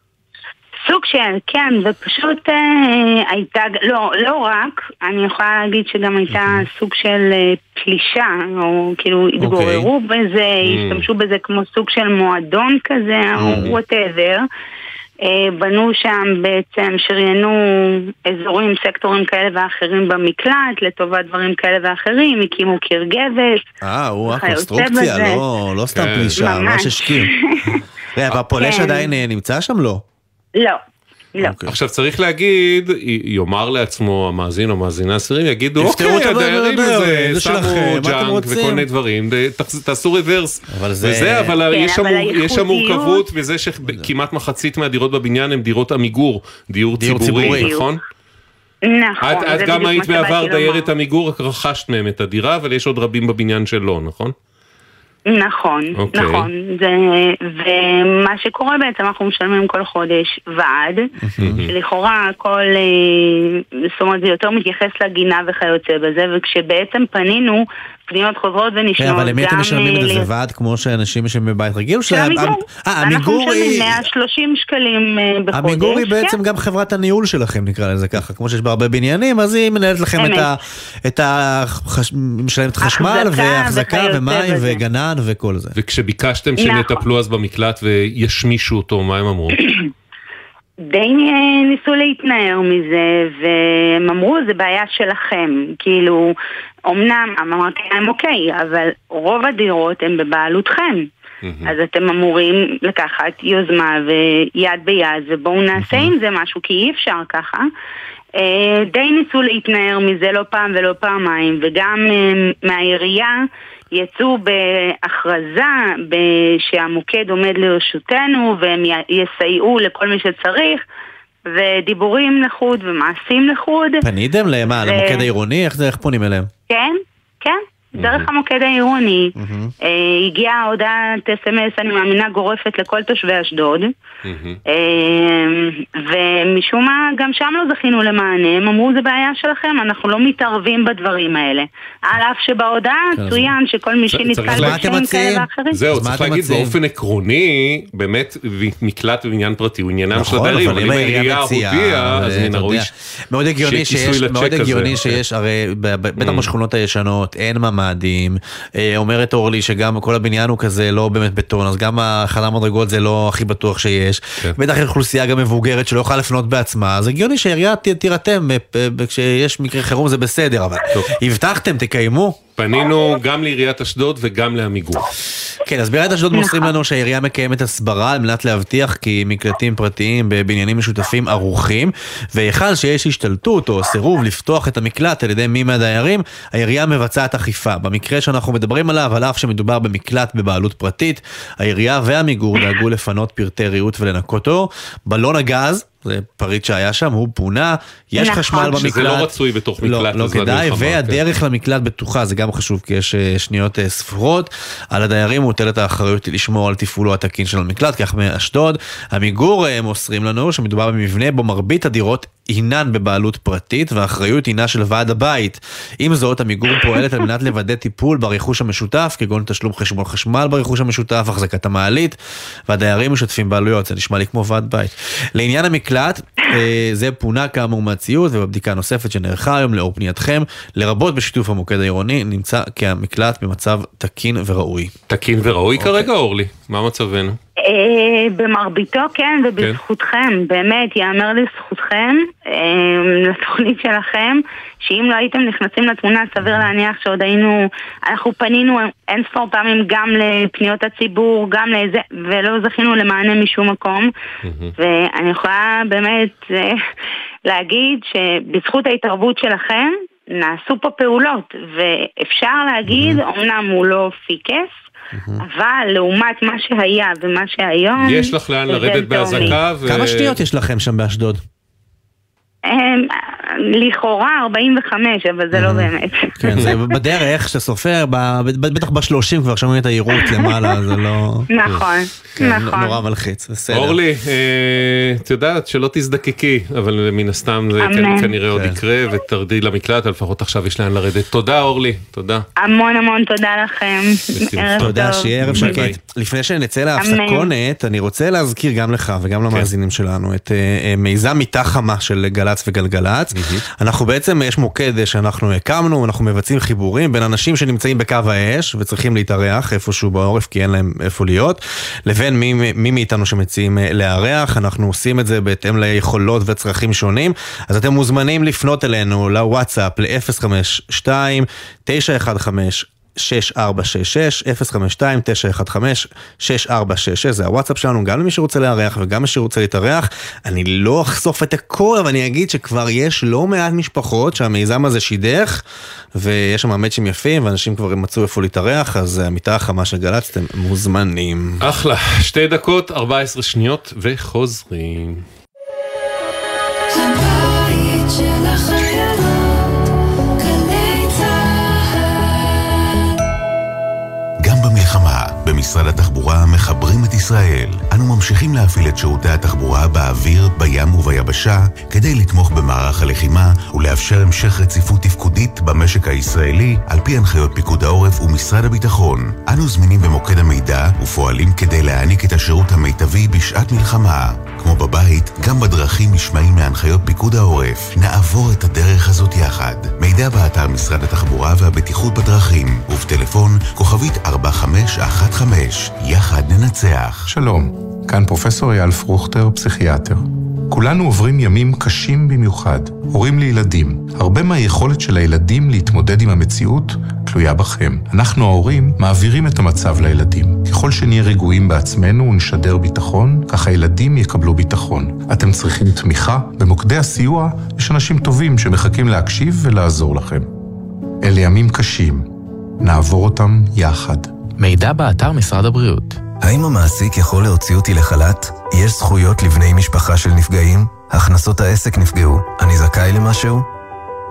סוג של, כן, ופשוט אה, הייתה, לא, לא רק, אני יכולה להגיד שגם הייתה סוג של אה, פלישה, או כאילו התגוררו בזה, השתמשו בזה כמו סוג של מועדון כזה, או whatever. בנו שם בעצם, שריינו אזורים, סקטורים כאלה ואחרים במקלט, לטובת דברים כאלה ואחרים, הקימו קיר גבס. אה, הוא הקונסטרוקציה. לא לא סתם כן. פלישה, ממש. השקיעו. רגע, והפולש כן. עדיין אה, נמצא שם? לא. לא, לא. עכשיו צריך להגיד, יאמר לעצמו המאזין או מאזינה האסירים, יגידו, אוקיי, הדיירים הזה, זה שמו junk? וכל מיני דברים, תעשו רוורס. אבל זה- וזה, אבל כן, יש שם מורכבות בזה שכמעט מחצית מהדירות בבניין הן דירות עמיגור, דיור דיור ציבורי, ציבורי. נכון? נכון. את גם היית בעבר. דיירת עמיגור, רק רכשת מהם את הדירה, אבל יש עוד רבים בבניין שלא, נכון? נכון, אוקיי. נכון. זה, ומה שקורה בעצם, אנחנו משלמים כל חודש ועד, שלכאורה הכל, אה, זאת אומרת, זה יותר מתייחס לגינה וכיוצא בזה, וכשבעצם פנינו, פניות חוזרות ונשנות, כן, אבל למי אתם משלמים את אה, זה? זה ועד כמו שאנשים משלמים בבית רגיל? של עמיגור. אה, אנחנו משלמים היא... 130 שקלים אה, בחודש. עמיגור היא בעצם כן. גם חברת הניהול שלכם, נקרא לזה ככה, כמו שיש בהרבה בניינים, אז היא מנהלת לכם את. ה... את ה... חש- משלמת חשמל, החזקה והחזקה, ומים. וגנן, וכל זה. וכשביקשתם שהם נכון. יטפלו אז במקלט וישמישו אותו, מה הם אמרו? די אה, ניסו להתנער מזה, והם אמרו, זה בעיה שלכם. כאילו, אמנם, אמרתי להם, אוקיי, אבל רוב הדירות הן בבעלותכם. אז אתם אמורים לקחת יוזמה ויד ביד, ובואו נעשה עם זה משהו, כי אי אפשר ככה. אה, די ניסו להתנער מזה לא פעם ולא פעמיים, וגם אה, מהעירייה יצאו בהכרזה שהמוקד עומד לרשותנו והם יסייעו לכל מי שצריך, ודיבורים לחוד ומעשים לחוד. פניתם למה? ו- למוקד העירוני? איך זה, איך פונים אליהם? כן, כן, דרך המוקד העירוני. אה, הגיעה הודעת אס.אם.אס, אני מאמינה, גורפת לכל תושבי אשדוד. אה, ומשום מה, גם שם לא זכינו למענה, הם אמרו זה בעיה שלכם, אנחנו לא מתערבים בדברים האלה. על אף שבהודעה כן, צוין שכל מי שנתקל בקשיים כאלה ואחרים. זהו, צריך להגיד? באופן עקרוני, באמת מקלט ובניין פרטי הוא עניינם של נכון, הדיירים, אבל אבל אם העירייה הודיעה, אז מן הראוי יודע, מאוד הגיוני שיהיה שיש, כיסוי מאוד לצ'ק הזה. הגיוני שיש, הרי בטח. בשכונות הישנות אין ממ"ד, ממ"דים. אומרת אורלי שגם כל הבניין הוא כזה לא באמת בטון, אז גם החדר מדרגות זה לא הכי בטוח שיש. כן. בטח אוכלוסייה גם מבוגרת שלא יכולה לפנות בעצמה, אז הגיוני שהעירייה תירתם, כשיש מקרה חירום זה בסדר, אבל הבטחתם, תקיימו. פנינו גם לעיריית אשדוד וגם לעמיגור. כן, אז בעיריית אשדוד מוסרים לנו שהעירייה מקיימת הסברה על מנת להבטיח כי מקלטים פרטיים בבניינים משותפים ערוכים, והיכן שיש השתלטות או סירוב לפתוח את המקלט על ידי מי מהדיירים, העירייה מבצעת אכיפה. במקרה שאנחנו מדברים עליו, על אף שמדובר במקלט בבעלות פרטית, העירייה ועמיגור דאגו לפנות פרטי ריהוט ולנקות אור. בלון הגז זה פריט שהיה שם, הוא פונה, יש נכון. חשמל במקלט. שזה לא רצוי בתוך לא, מקלט. לא, לא כדאי, והדרך כן. למקלט בטוחה, זה גם חשוב כי יש אה, שניות אה, ספורות. על הדיירים מוטלת האחריות לשמור על תפעולו התקין של המקלט, כך מאשדוד. עמיגור הם אה, מוסרים לנו שמדובר במבנה בו מרבית הדירות הינן בבעלות פרטית והאחריות הינה של ועד הבית. עם זאת, עמיגור פועלת על מנת לוודא טיפול ברכוש המשותף, כגון תשלום חשבון חשמל ברכוש המשותף, החזקת המעלית, והדיירים משתפים בעלויות, זה נשמע לי כמו ועד בית. לעניין המקלט, אה, זה פונה כאמור מהציוד, ובבדיקה נוספת שנערכה היום לאור פנייתכם, לרבות בשיתוף המוקד העירוני, נמצא כי המקלט במצב תקין וראוי. תקין וראוי אוקיי. כרגע, אורלי? מה מצבנו? אה, במרביתו כן, ובזכותכם, באמת, יאמר לזכותכם, אה, לתוכנית שלכם, שאם לא הייתם נכנסים לתמונה, סביר להניח שעוד היינו, אנחנו פנינו אין ספור פעמים גם לפניות הציבור, גם לזה, ולא זכינו למענה משום מקום, ואני יכולה באמת אה, להגיד שבזכות ההתערבות שלכם, נעשו פה פעולות, ואפשר להגיד, אמנם הוא לא פיקס, אבל לעומת מה שהיה ומה שהיום... יש לך לאן לרדת באזעקה ו... כמה שניות יש לכם שם באשדוד? לכאורה 45, אבל זה לא באמת. כן, זה בדרך, שאתה סופר, בטח בשלושים כבר שומעים את העירות למעלה, זה לא... נכון, כן, נכון. נורא מלחיץ, בסדר. אורלי, אה, את יודעת שלא תזדקקי, אבל מן הסתם זה כנראה עוד כן. יקרה, ותרדי למקלט, לפחות עכשיו יש לאן לרדת. תודה אורלי, תודה. המון המון תודה לכם. תודה, שיהיה ערב שקט. לפני שנצא להפסקונת, אני רוצה להזכיר גם לך וגם למאזינים שלנו את אה, אה, מיזם מיטה חמה של גל"צ וגלגלצ. אנחנו בעצם, יש מוקד שאנחנו הקמנו, אנחנו מבצעים חיבורים בין אנשים שנמצאים בקו האש וצריכים להתארח איפשהו בעורף כי אין להם איפה להיות, לבין מי, מי מאיתנו שמציעים אה, לארח, אנחנו עושים את זה בהתאם ליכולות וצרכים שונים, אז אתם מוזמנים לפנות אלינו לוואטסאפ ל-052 915 6466 052-915-6466 זה הוואטסאפ שלנו גם למי שרוצה לארח וגם מי שרוצה להתארח. אני לא אחשוף את הכל אבל אני אגיד שכבר יש לא מעט משפחות שהמיזם הזה שידך ויש שם מאצ'ים יפים ואנשים כבר מצאו איפה להתארח אז המיטה החמה של גל"צ אתם מוזמנים. אחלה, שתי דקות 14 שניות וחוזרים. הבית של במשרד התחבורה מחברים את ישראל. אנו ממשיכים להפעיל את שירותי התחבורה באוויר, בים וביבשה כדי לתמוך במערך הלחימה ולאפשר המשך רציפות תפקודית במשק הישראלי על פי הנחיות פיקוד העורף ומשרד הביטחון. אנו זמינים במוקד המידע ופועלים כדי להעניק את השירות המיטבי בשעת מלחמה. כמו בבית, גם בדרכים נשמעים מהנחיות פיקוד העורף. נעבור את הדרך הזאת יחד. מידע באתר משרד התחבורה והבטיחות בדרכים ובטלפון כוכבית 4515. יחד ננצח. שלום, כאן פרופסור אייל פרוכטר, פסיכיאטר. כולנו עוברים ימים קשים במיוחד, הורים לילדים. הרבה מהיכולת של הילדים להתמודד עם המציאות תלויה בכם. אנחנו ההורים מעבירים את המצב לילדים. ככל שנהיה רגועים בעצמנו ונשדר ביטחון, כך הילדים יקבלו ביטחון. אתם צריכים תמיכה? במוקדי הסיוע יש אנשים טובים שמחכים להקשיב ולעזור לכם. אלה ימים קשים. נעבור אותם יחד. מידע באתר משרד הבריאות. האם המעסיק יכול להוציא אותי לחל"ת? יש זכויות לבני משפחה של נפגעים? הכנסות העסק נפגעו. אני זכאי למשהו?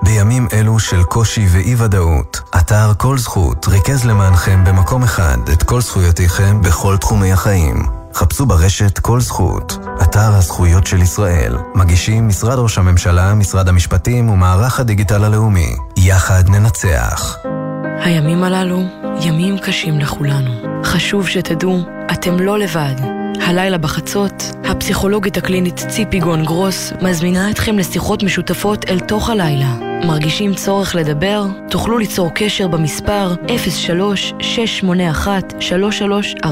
בימים אלו של קושי ואי-ודאות, אתר כל זכות ריכז למענכם במקום אחד את כל זכויותיכם בכל תחומי החיים. חפשו ברשת כל זכות, אתר הזכויות של ישראל. מגישים משרד ראש הממשלה, משרד המשפטים ומערך הדיגיטל הלאומי. יחד ננצח. הימים הללו ימים קשים לכולנו. חשוב שתדעו, אתם לא לבד. הלילה בחצות, הפסיכולוגית הקלינית ציפי גון גרוס מזמינה אתכם לשיחות משותפות אל תוך הלילה. מרגישים צורך לדבר? תוכלו ליצור קשר במספר 03-681-3344.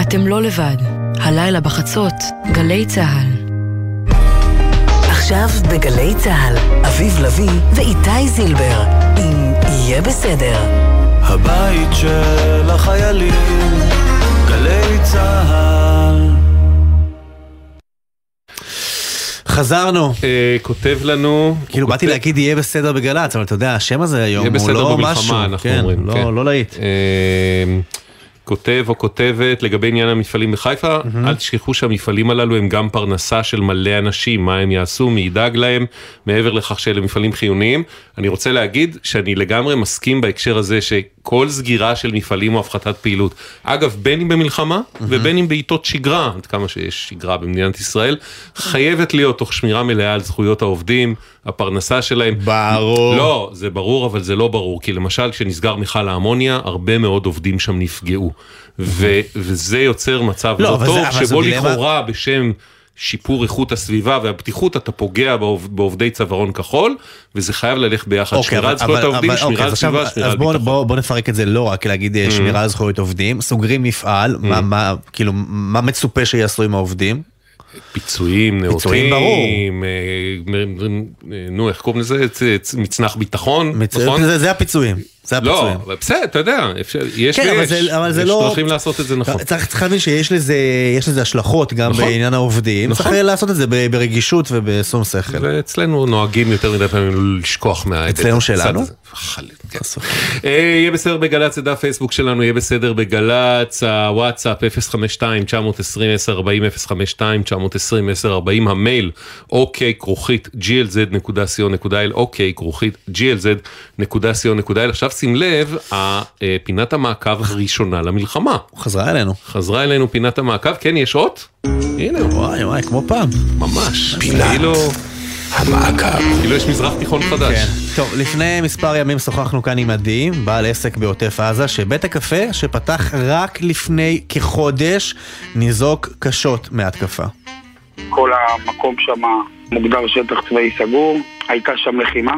אתם לא לבד. הלילה בחצות, גלי צה"ל. עכשיו בגלי צה"ל, אביב לביא ואיתי זילבר, אם יהיה בסדר. הבית של החיילים, גלי צה"ל. חזרנו. אה, כותב לנו... כאילו באתי להגיד יהיה בסדר בגל"צ, אבל אתה יודע, השם הזה היום הוא לא משהו. יהיה בסדר במלחמה, אנחנו אומרים. כן, לא להיט. אה, כותב או כותבת לגבי עניין המפעלים בחיפה, mm-hmm. אל תשכחו שהמפעלים הללו הם גם פרנסה של מלא אנשים, מה הם יעשו, מי ידאג להם, מעבר לכך שאלה מפעלים חיוניים. אני רוצה להגיד שאני לגמרי מסכים בהקשר הזה שכל סגירה של מפעלים או הפחתת פעילות, אגב, בין אם במלחמה mm-hmm. ובין אם בעיתות שגרה, עד כמה שיש שגרה במדינת ישראל, חייבת להיות תוך שמירה מלאה על זכויות העובדים, הפרנסה שלהם. ברור. לא, זה ברור, אבל זה לא ברור, כי למשל כשנסגר מכל האמוניה, הרבה מאוד עובדים שם נפגעו. ו- וזה יוצר מצב לא, לא טוב, זה, שבו לכאורה בשם שיפור איכות הסביבה והבטיחות אתה פוגע בעובד, בעובדי צווארון כחול, וזה חייב ללכת ביחד, אוקיי, שמירה על זכויות העובדים, אוקיי, על סביבה, שמירה על ביטחון. אז בואו בוא, בוא נפרק את זה לא רק להגיד mm-hmm. שמירה על זכויות עובדים, סוגרים מפעל, mm-hmm. מה, מה, כאילו, מה מצופה שיעשו עם העובדים? פיצויים נאותים, פיצויים ברור. נו איך קוראים לזה? מצנח ביטחון, מצ... נכון? זה, זה הפיצויים. זה הפיצויים. לא, בסדר, אתה יודע, אפשר, יש כן, ויש, אבל זה, אבל זה יש לא... דרכים לעשות את זה נכון. צריך, צריך להבין שיש לזה, יש לזה השלכות גם נכון. בעניין העובדים, נכון. צריך לעשות את זה ברגישות ובשום שכל. ואצלנו נוהגים יותר מדי פעמים לשכוח מההיבט. אצלנו שלנו? כן. אה, יהיה בסדר בגל"צ, זה דף פייסבוק שלנו, יהיה בסדר בגל"צ, הוואטסאפ 052-920-1040, 052-920-1040, המייל אוקיי כרוכית glz.co.il, אוקיי כרוכית glz.co.il, עכשיו שים לב, פינת המעקב הראשונה למלחמה. חזרה אלינו. חזרה אלינו פינת המעקב, כן יש אות? הנה. וואי וואי, כמו פעם. ממש. פינת כאילו... המעקב. כאילו יש מזרח תיכון חדש. כן. טוב, לפני מספר ימים שוחחנו כאן עם עדי, בעל עסק בעוטף עזה, שבית הקפה שפתח רק לפני כחודש ניזוק קשות מהתקפה. כל המקום שם מוגדר שטח צבאי סגור, הייתה שם לחימה.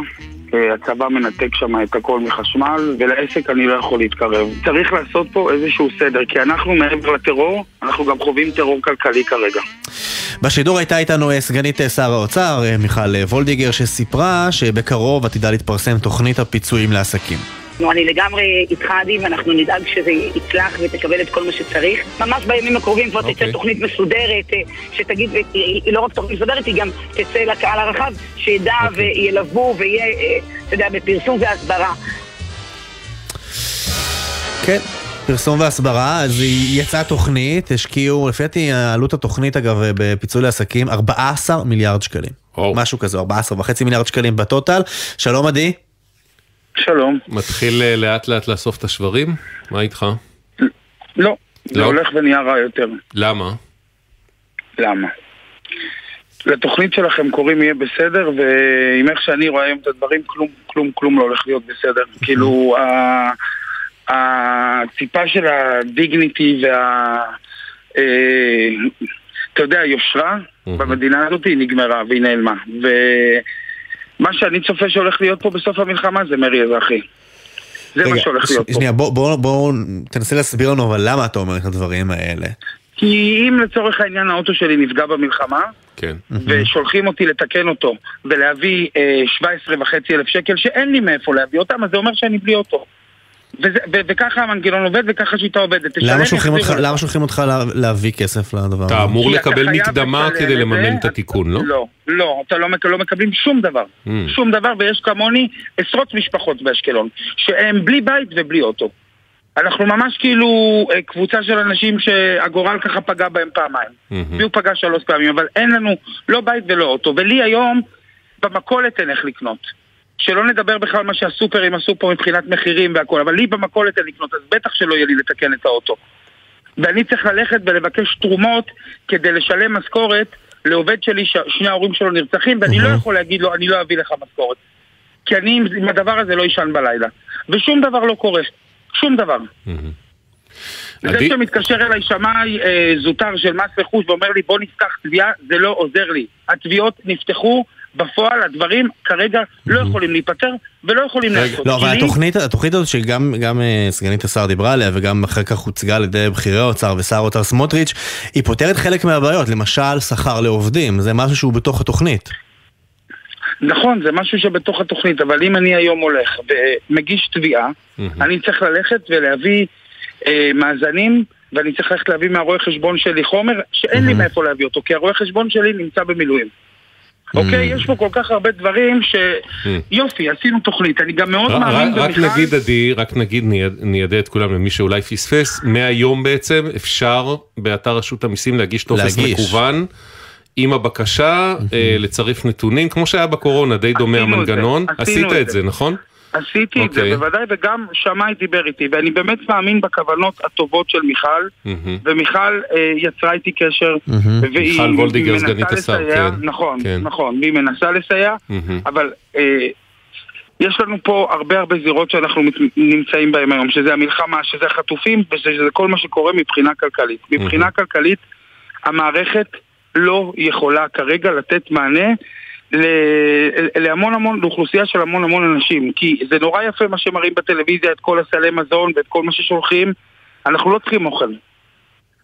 הצבא מנתק שם את הכל מחשמל, ולעסק אני לא יכול להתקרב. צריך לעשות פה איזשהו סדר, כי אנחנו מעבר לטרור, אנחנו גם חווים טרור כלכלי כרגע. בשידור הייתה איתנו סגנית שר האוצר, מיכל וולדיגר, שסיפרה שבקרוב עתידה להתפרסם תוכנית הפיצויים לעסקים. אני לגמרי איתך עדי ואנחנו נדאג שזה יצלח ותקבל את כל מה שצריך. ממש בימים הקרובים כבר תצא תוכנית מסודרת, שתגיד, היא לא רק תוכנית מסודרת, היא גם תצא לקהל הרחב, שידע וילוו ויהיה, אתה יודע, בפרסום והסברה. כן. פרסום והסברה, אז יצאה תוכנית, השקיעו, לפי דעתי עלות התוכנית אגב בפיצוי לעסקים, 14 מיליארד שקלים. Oh. משהו כזה, 14 וחצי מיליארד שקלים בטוטל. שלום עדי. שלום. מתחיל לאט לאט לאסוף את השברים? מה איתך? לא, זה לא? הולך ונהיה רע יותר. למה? למה? לתוכנית שלכם קוראים יהיה בסדר, ועם איך שאני רואה היום את הדברים, כלום, כלום, כלום לא הולך להיות בסדר. כאילו, הציפה של הדיגניטי וה... אה, אתה יודע, היושרה במדינה הזאת היא נגמרה והיא נעלמה. ו... מה שאני צופה שהולך להיות פה בסוף המלחמה זה מרי אזרחי. זה רגע, מה שהולך להיות פה. שנייה, בוא, בוא, בוא תנסה להסביר לנו אבל למה אתה אומר את הדברים האלה. כי אם לצורך העניין האוטו שלי נפגע במלחמה, כן. ושולחים אותי לתקן אותו ולהביא אה, 17 וחצי אלף שקל שאין לי מאיפה להביא אותם, אז זה אומר שאני בלי אוטו. וזה, ו- וככה המנגנון עובד וככה השיטה עובדת. למה שולחים אותך, יחזירו לך. למה שולחים אותך לה- להביא כסף לדבר הזה? אתה אמור לקבל מקדמה כדי לממן את התיקון, לא? לא, לא, אתה לא, לא מקבלים שום דבר. Mm. שום דבר, ויש כמוני עשרות משפחות באשקלון, שהם בלי בית ובלי אוטו. אנחנו ממש כאילו אה, קבוצה של אנשים שהגורל ככה פגע בהם פעמיים. מהמם. בי הוא פגע שלוש פעמים, אבל אין לנו לא בית ולא אוטו. ולי היום במכולת אין איך לקנות. שלא נדבר בכלל מה שהסופרים עשו פה מבחינת מחירים והכל, אבל לי במכולת אין לקנות, אז בטח שלא יהיה לי לתקן את האוטו. ואני צריך ללכת ולבקש תרומות כדי לשלם משכורת לעובד שלי ששני ההורים שלו נרצחים, ואני לא יכול להגיד לו, אני לא אביא לך משכורת. כי אני עם- הדבר הזה לא אישן בלילה. ושום דבר לא קורה. שום דבר. זה שמתקשר אליי שמאי אה, זוטר של מס רכוש ואומר לי בוא נפתח תביעה, זה לא עוזר לי. התביעות נפתחו, בפועל הדברים כרגע לא יכולים להיפתר ולא יכולים לעשות. לא, אבל התוכנית, התוכנית הזאת שגם גם אה, סגנית השר דיברה עליה וגם אחר כך הוצגה על ידי בכירי האוצר ושר האוצר סמוטריץ', היא פותרת חלק מהבעיות, למשל שכר לעובדים, זה משהו שהוא בתוך התוכנית. נכון, זה משהו שבתוך התוכנית, אבל אם אני היום הולך ומגיש תביעה, אני צריך ללכת ולהביא אה, מאזנים, ואני צריך ללכת להביא מהרואה חשבון שלי חומר שאין לי מאיפה להביא אותו, כי הרואה חשבון שלי נמצא במילואים. אוקיי? יש פה כל כך הרבה דברים שיופי, עשינו תוכנית. אני גם מאוד מאמין במיכל... רק נגיד, עדי, רק נגיד, ניידע את כולם למי שאולי פספס, מהיום בעצם אפשר באתר רשות המיסים להגיש טופס מקוון. עם הבקשה לצרף נתונים, כמו שהיה בקורונה, די דומה המנגנון. עשית את זה, נכון? עשיתי okay. את זה, אוקיי. בוודאי, וגם שמאי דיבר איתי, ואני באמת מאמין בכוונות הטובות של מיכל, mm-hmm. ומיכל אה, יצרה איתי קשר, mm-hmm. והיא מיכל וולדיגר, סגנית השר, כן. נכון, כן. נכון, והיא מנסה לסייע, mm-hmm. אבל אה, יש לנו פה הרבה הרבה זירות שאנחנו נמצאים בהן היום, שזה המלחמה, שזה החטופים, ושזה כל מה שקורה מבחינה כלכלית. מבחינה mm-hmm. כלכלית, המערכת לא יכולה כרגע לתת מענה להמון המון, לאוכלוסייה של המון המון אנשים. כי זה נורא יפה מה שמראים בטלוויזיה, את כל הסלי מזון ואת כל מה ששולחים. אנחנו לא צריכים אוכל.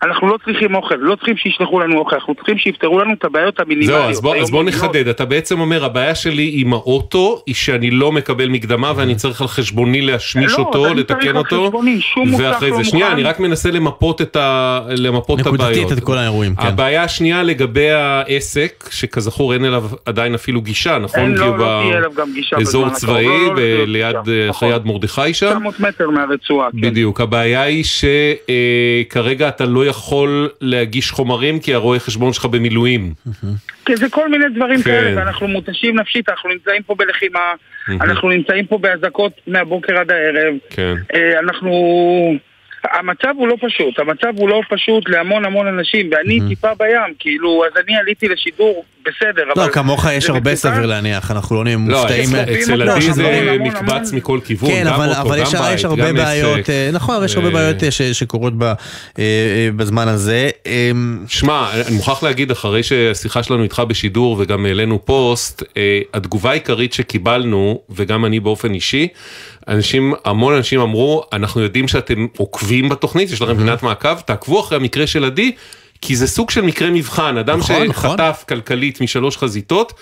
אנחנו לא צריכים אוכל, לא צריכים שישלחו לנו אוכל, אנחנו צריכים שיפתרו לנו את הבעיות המינימליות. זהו, אז בוא, אז בוא נחדד, אתה בעצם אומר, הבעיה שלי עם האוטו היא שאני לא מקבל מקדמה ואני צריך על חשבוני להשמיש לא, אותו, לתקן אותו, חשבוני, ואחרי לא זה, שנייה, אני רק מנסה למפות את, ה... למפות את הבעיות. נקודתית את כל האירועים, כן. הבעיה השנייה לגבי העסק, שכזכור אין אליו עדיין אפילו גישה, נכון? אין, לא, לא תהיה אליו גם גישה אזור צבאי, לא, לא, ליד, אחרי יד מרדכי שם. 900 מטר מהרצועה, כן. בדיוק, הבעיה היא שכרגע אתה לא יכול להגיש חומרים כי הרואה חשבון שלך במילואים. כי זה כל מיני דברים כן. כאלה, ואנחנו מותשים נפשית, אנחנו נמצאים פה בלחימה, אנחנו נמצאים פה באזעקות מהבוקר עד הערב. כן. אה, אנחנו... המצב הוא לא פשוט, המצב הוא לא פשוט להמון המון אנשים, ואני. טיפה בים, כאילו, אז אני עליתי לשידור בסדר, לא, כמוך יש הרבה סביר להניח, אנחנו לא נהיה מופתעים. לא, אצל עדי זה מקבץ מכל כיוון, כן, גם אוטו, גם בית, יש הרבה בעיות, אה, נכון, יש הרבה בעיות אה, שקורות אה, בזמן הזה. שמע, אני מוכרח להגיד, אחרי שהשיחה שלנו איתך בשידור וגם העלינו פוסט, התגובה העיקרית שקיבלנו, וגם אני באופן אישי, אנשים, המון אנשים אמרו, אנחנו יודעים שאתם עוקבים בתוכנית, יש לכם פינת מעקב, תעקבו אחרי המקרה של עדי, כי זה סוג של מקרה מבחן, אדם נכון, שחטף נכון. כלכלית משלוש חזיתות,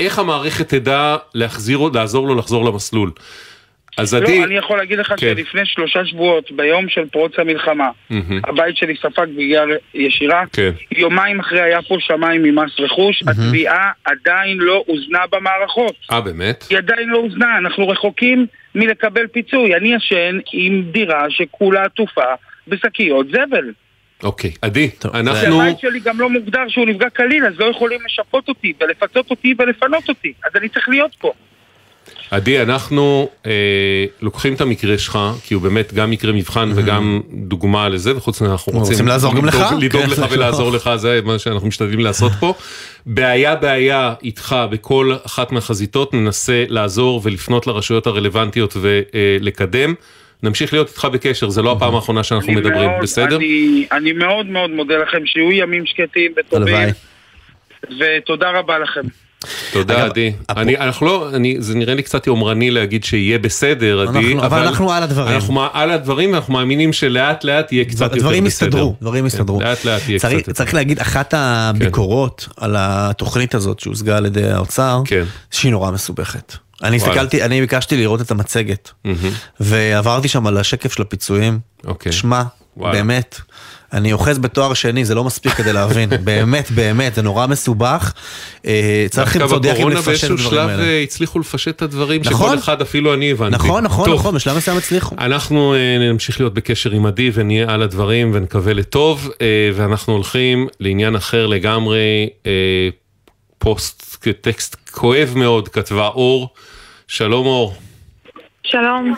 איך המערכת תדע להחזיר, לעזור לו לחזור למסלול. אז לא, עדי... אני יכול להגיד לך כן. שלפני שלושה שבועות, ביום של פרוץ המלחמה, mm-hmm. הבית שלי ספג פגיעה ישירה, כן. יומיים אחרי היה פה שמיים ממס רכוש, mm-hmm. התביעה עדיין לא הוזנה במערכות. אה, באמת? היא עדיין לא הוזנה, אנחנו רחוקים מלקבל פיצוי. אני ישן עם דירה שכולה עטופה בשקיות זבל. אוקיי, עדי, אנחנו... הבית שלי גם לא מוגדר שהוא נפגע קליל, אז לא יכולים לשפות אותי ולפצות אותי ולפנות אותי, אז אני צריך להיות פה. עדי, אנחנו אה, לוקחים את המקרה שלך, כי הוא באמת גם מקרה מבחן וגם דוגמה לזה, וחוץ מזה אנחנו רוצים, רוצים לעזור גם לך, לדאוג כן, לך ולעזור לך, זה מה שאנחנו משתדלים לעשות פה. בעיה בעיה איתך בכל אחת מהחזיתות, ננסה לעזור ולפנות לרשויות הרלוונטיות ולקדם. נמשיך להיות איתך בקשר, זה לא הפעם האחרונה שאנחנו מדברים, מאוד, בסדר? אני, אני מאוד מאוד מודה לכם, שיהיו ימים שקטים וטובים, ותודה רבה לכם. תודה עדי. אני, אנחנו לא, אני, זה נראה לי קצת יומרני להגיד שיהיה בסדר עדי, אבל, אבל אנחנו על הדברים. אנחנו על הדברים ואנחנו מאמינים שלאט לאט יהיה קצת יותר בסדר. דברים יסתדרו, דברים יסתדרו. לאט לאט יהיה צריך, קצת צריך להגיד, אחת הביקורות כן. על התוכנית הזאת שהושגה על ידי האוצר, כן. שהיא נורא מסובכת. אני הסתכלתי, אני ביקשתי לראות את המצגת, ועברתי שם על השקף של הפיצויים. אוקיי. שמע, באמת. אני אוחז בתואר שני, זה לא מספיק כדי להבין, באמת, באמת, זה נורא מסובך. אה, צריך למצוא דרך אם לפשט את הדברים האלה. בקורונה באיזשהו שלב אה, הצליחו לפשט את הדברים, נכון, שכל אחד אפילו אני הבנתי. נכון, נכון, נכון, בשלב מסוים הצליחו. אנחנו אה, נמשיך להיות בקשר עם עדי ונהיה על הדברים ונקווה לטוב, ואנחנו הולכים לעניין אחר לגמרי, פוסט, טקסט כואב מאוד, כתבה אור. שלום אור. שלום.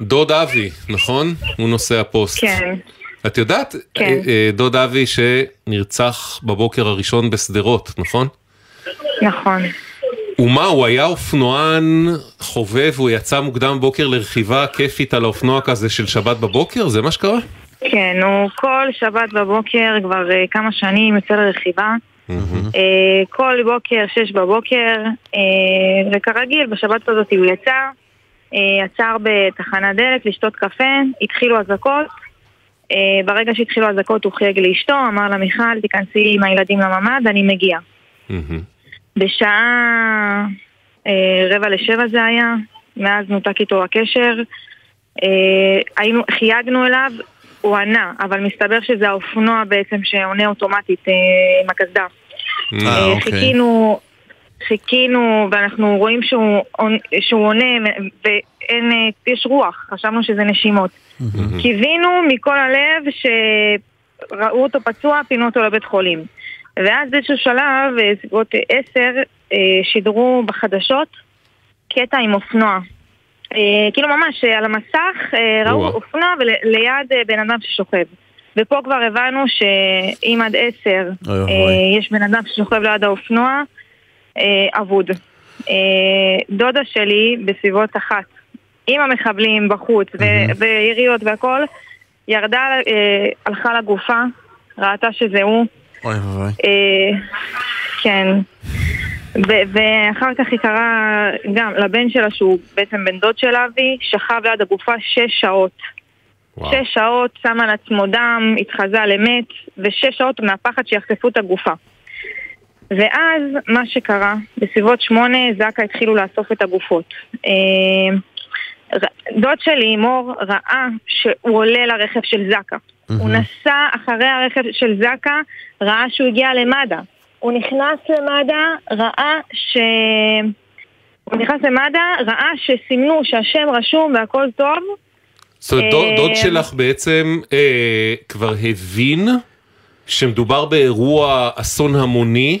דוד אבי, נכון? הוא נושא הפוסט. כן. את יודעת, כן. אה, אה, דוד אבי שנרצח בבוקר הראשון בשדרות, נכון? נכון. ומה, הוא היה אופנוען חובב, הוא יצא מוקדם בוקר לרכיבה כיפית על האופנוע כזה של שבת בבוקר? זה מה שקרה? כן, הוא כל שבת בבוקר כבר כמה שנים יוצא לרכיבה. כל בוקר, שש בבוקר, וכרגיל, בשבת הזאת הוא יצא, עצר בתחנת דלק לשתות קפה, התחילו אזעקות. ברגע שהתחילו אזעקות הוא חייג לאשתו, אמר לה מיכל, תיכנסי עם הילדים לממ"ד, אני מגיע. בשעה רבע לשבע זה היה, מאז נותק איתו הקשר. היינו, חייגנו אליו, הוא ענה, אבל מסתבר שזה האופנוע בעצם שעונה אוטומטית עם הקסדה. אוקיי. חיכינו, חיכינו, ואנחנו רואים שהוא, שהוא עונה, ואין, יש רוח, חשבנו שזה נשימות. קיווינו מכל הלב שראו אותו פצוע, פינו אותו לבית חולים. ואז באיזשהו שלב, סביבות עשר, שידרו בחדשות קטע עם אופנוע. כאילו ממש על המסך ראו אופנוע וליד בן אדם ששוכב. ופה כבר הבנו שאם עד עשר יש בן אדם ששוכב ליד האופנוע, אבוד. דודה שלי בסביבות אחת, עם המחבלים בחוץ ויריות והכל, ירדה, הלכה לגופה, ראתה שזה הוא. אוי ואבוי. כן. ואחר כך היא קראה גם לבן שלה, שהוא בעצם בן דוד של אבי, שכב ליד הגופה שש שעות. וואו. שש שעות, שם על עצמו דם, התחזה למת, ושש שעות מהפחד שיחשפו את הגופה. ואז מה שקרה, בסביבות שמונה זק"א התחילו לאסוף את הגופות. דוד שלי, מור, ראה שהוא עולה לרכב של זק"א. הוא נסע אחרי הרכב של זק"א, ראה שהוא הגיע למד"א. הוא נכנס למד"א, ראה ש... הוא נכנס למד"א, ראה שסימנו שהשם רשום והכל טוב. זאת אומרת, דוד שלך בעצם אה, כבר הבין שמדובר באירוע אסון המוני,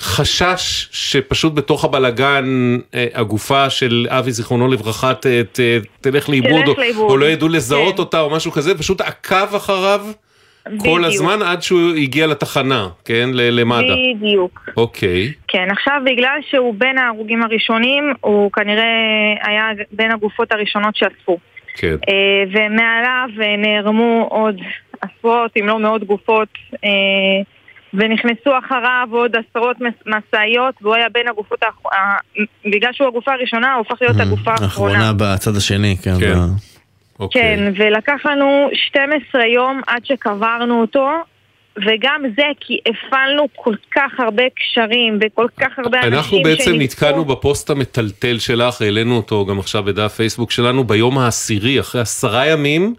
חשש שפשוט בתוך הבלגן אה, הגופה של אבי זיכרונו לברכה ת, ת, תלך לאיבוד, או, או לא ידעו לזהות כן. אותה או משהו כזה, פשוט עקב אחריו. כל הזמן עד שהוא הגיע לתחנה, כן? למד"א. בדיוק. אוקיי. כן, עכשיו בגלל שהוא בין ההרוגים הראשונים, הוא כנראה היה בין הגופות הראשונות שאספו. כן. ומעליו נערמו עוד עשרות אם לא מאות גופות ונכנסו אחריו עוד עשרות משאיות והוא היה בין הגופות בגלל שהוא הגופה הראשונה הוא הופך להיות הגופה האחרונה. האחרונה בצד השני, כן. אוקיי. כן, ולקח לנו 12 יום עד שקברנו אותו, וגם זה כי הפעלנו כל כך הרבה קשרים וכל כך הרבה אנשים אנחנו בעצם נתקענו בפוסט המטלטל שלך, העלינו אותו גם עכשיו בדף פייסבוק שלנו, ביום העשירי, אחרי עשרה ימים,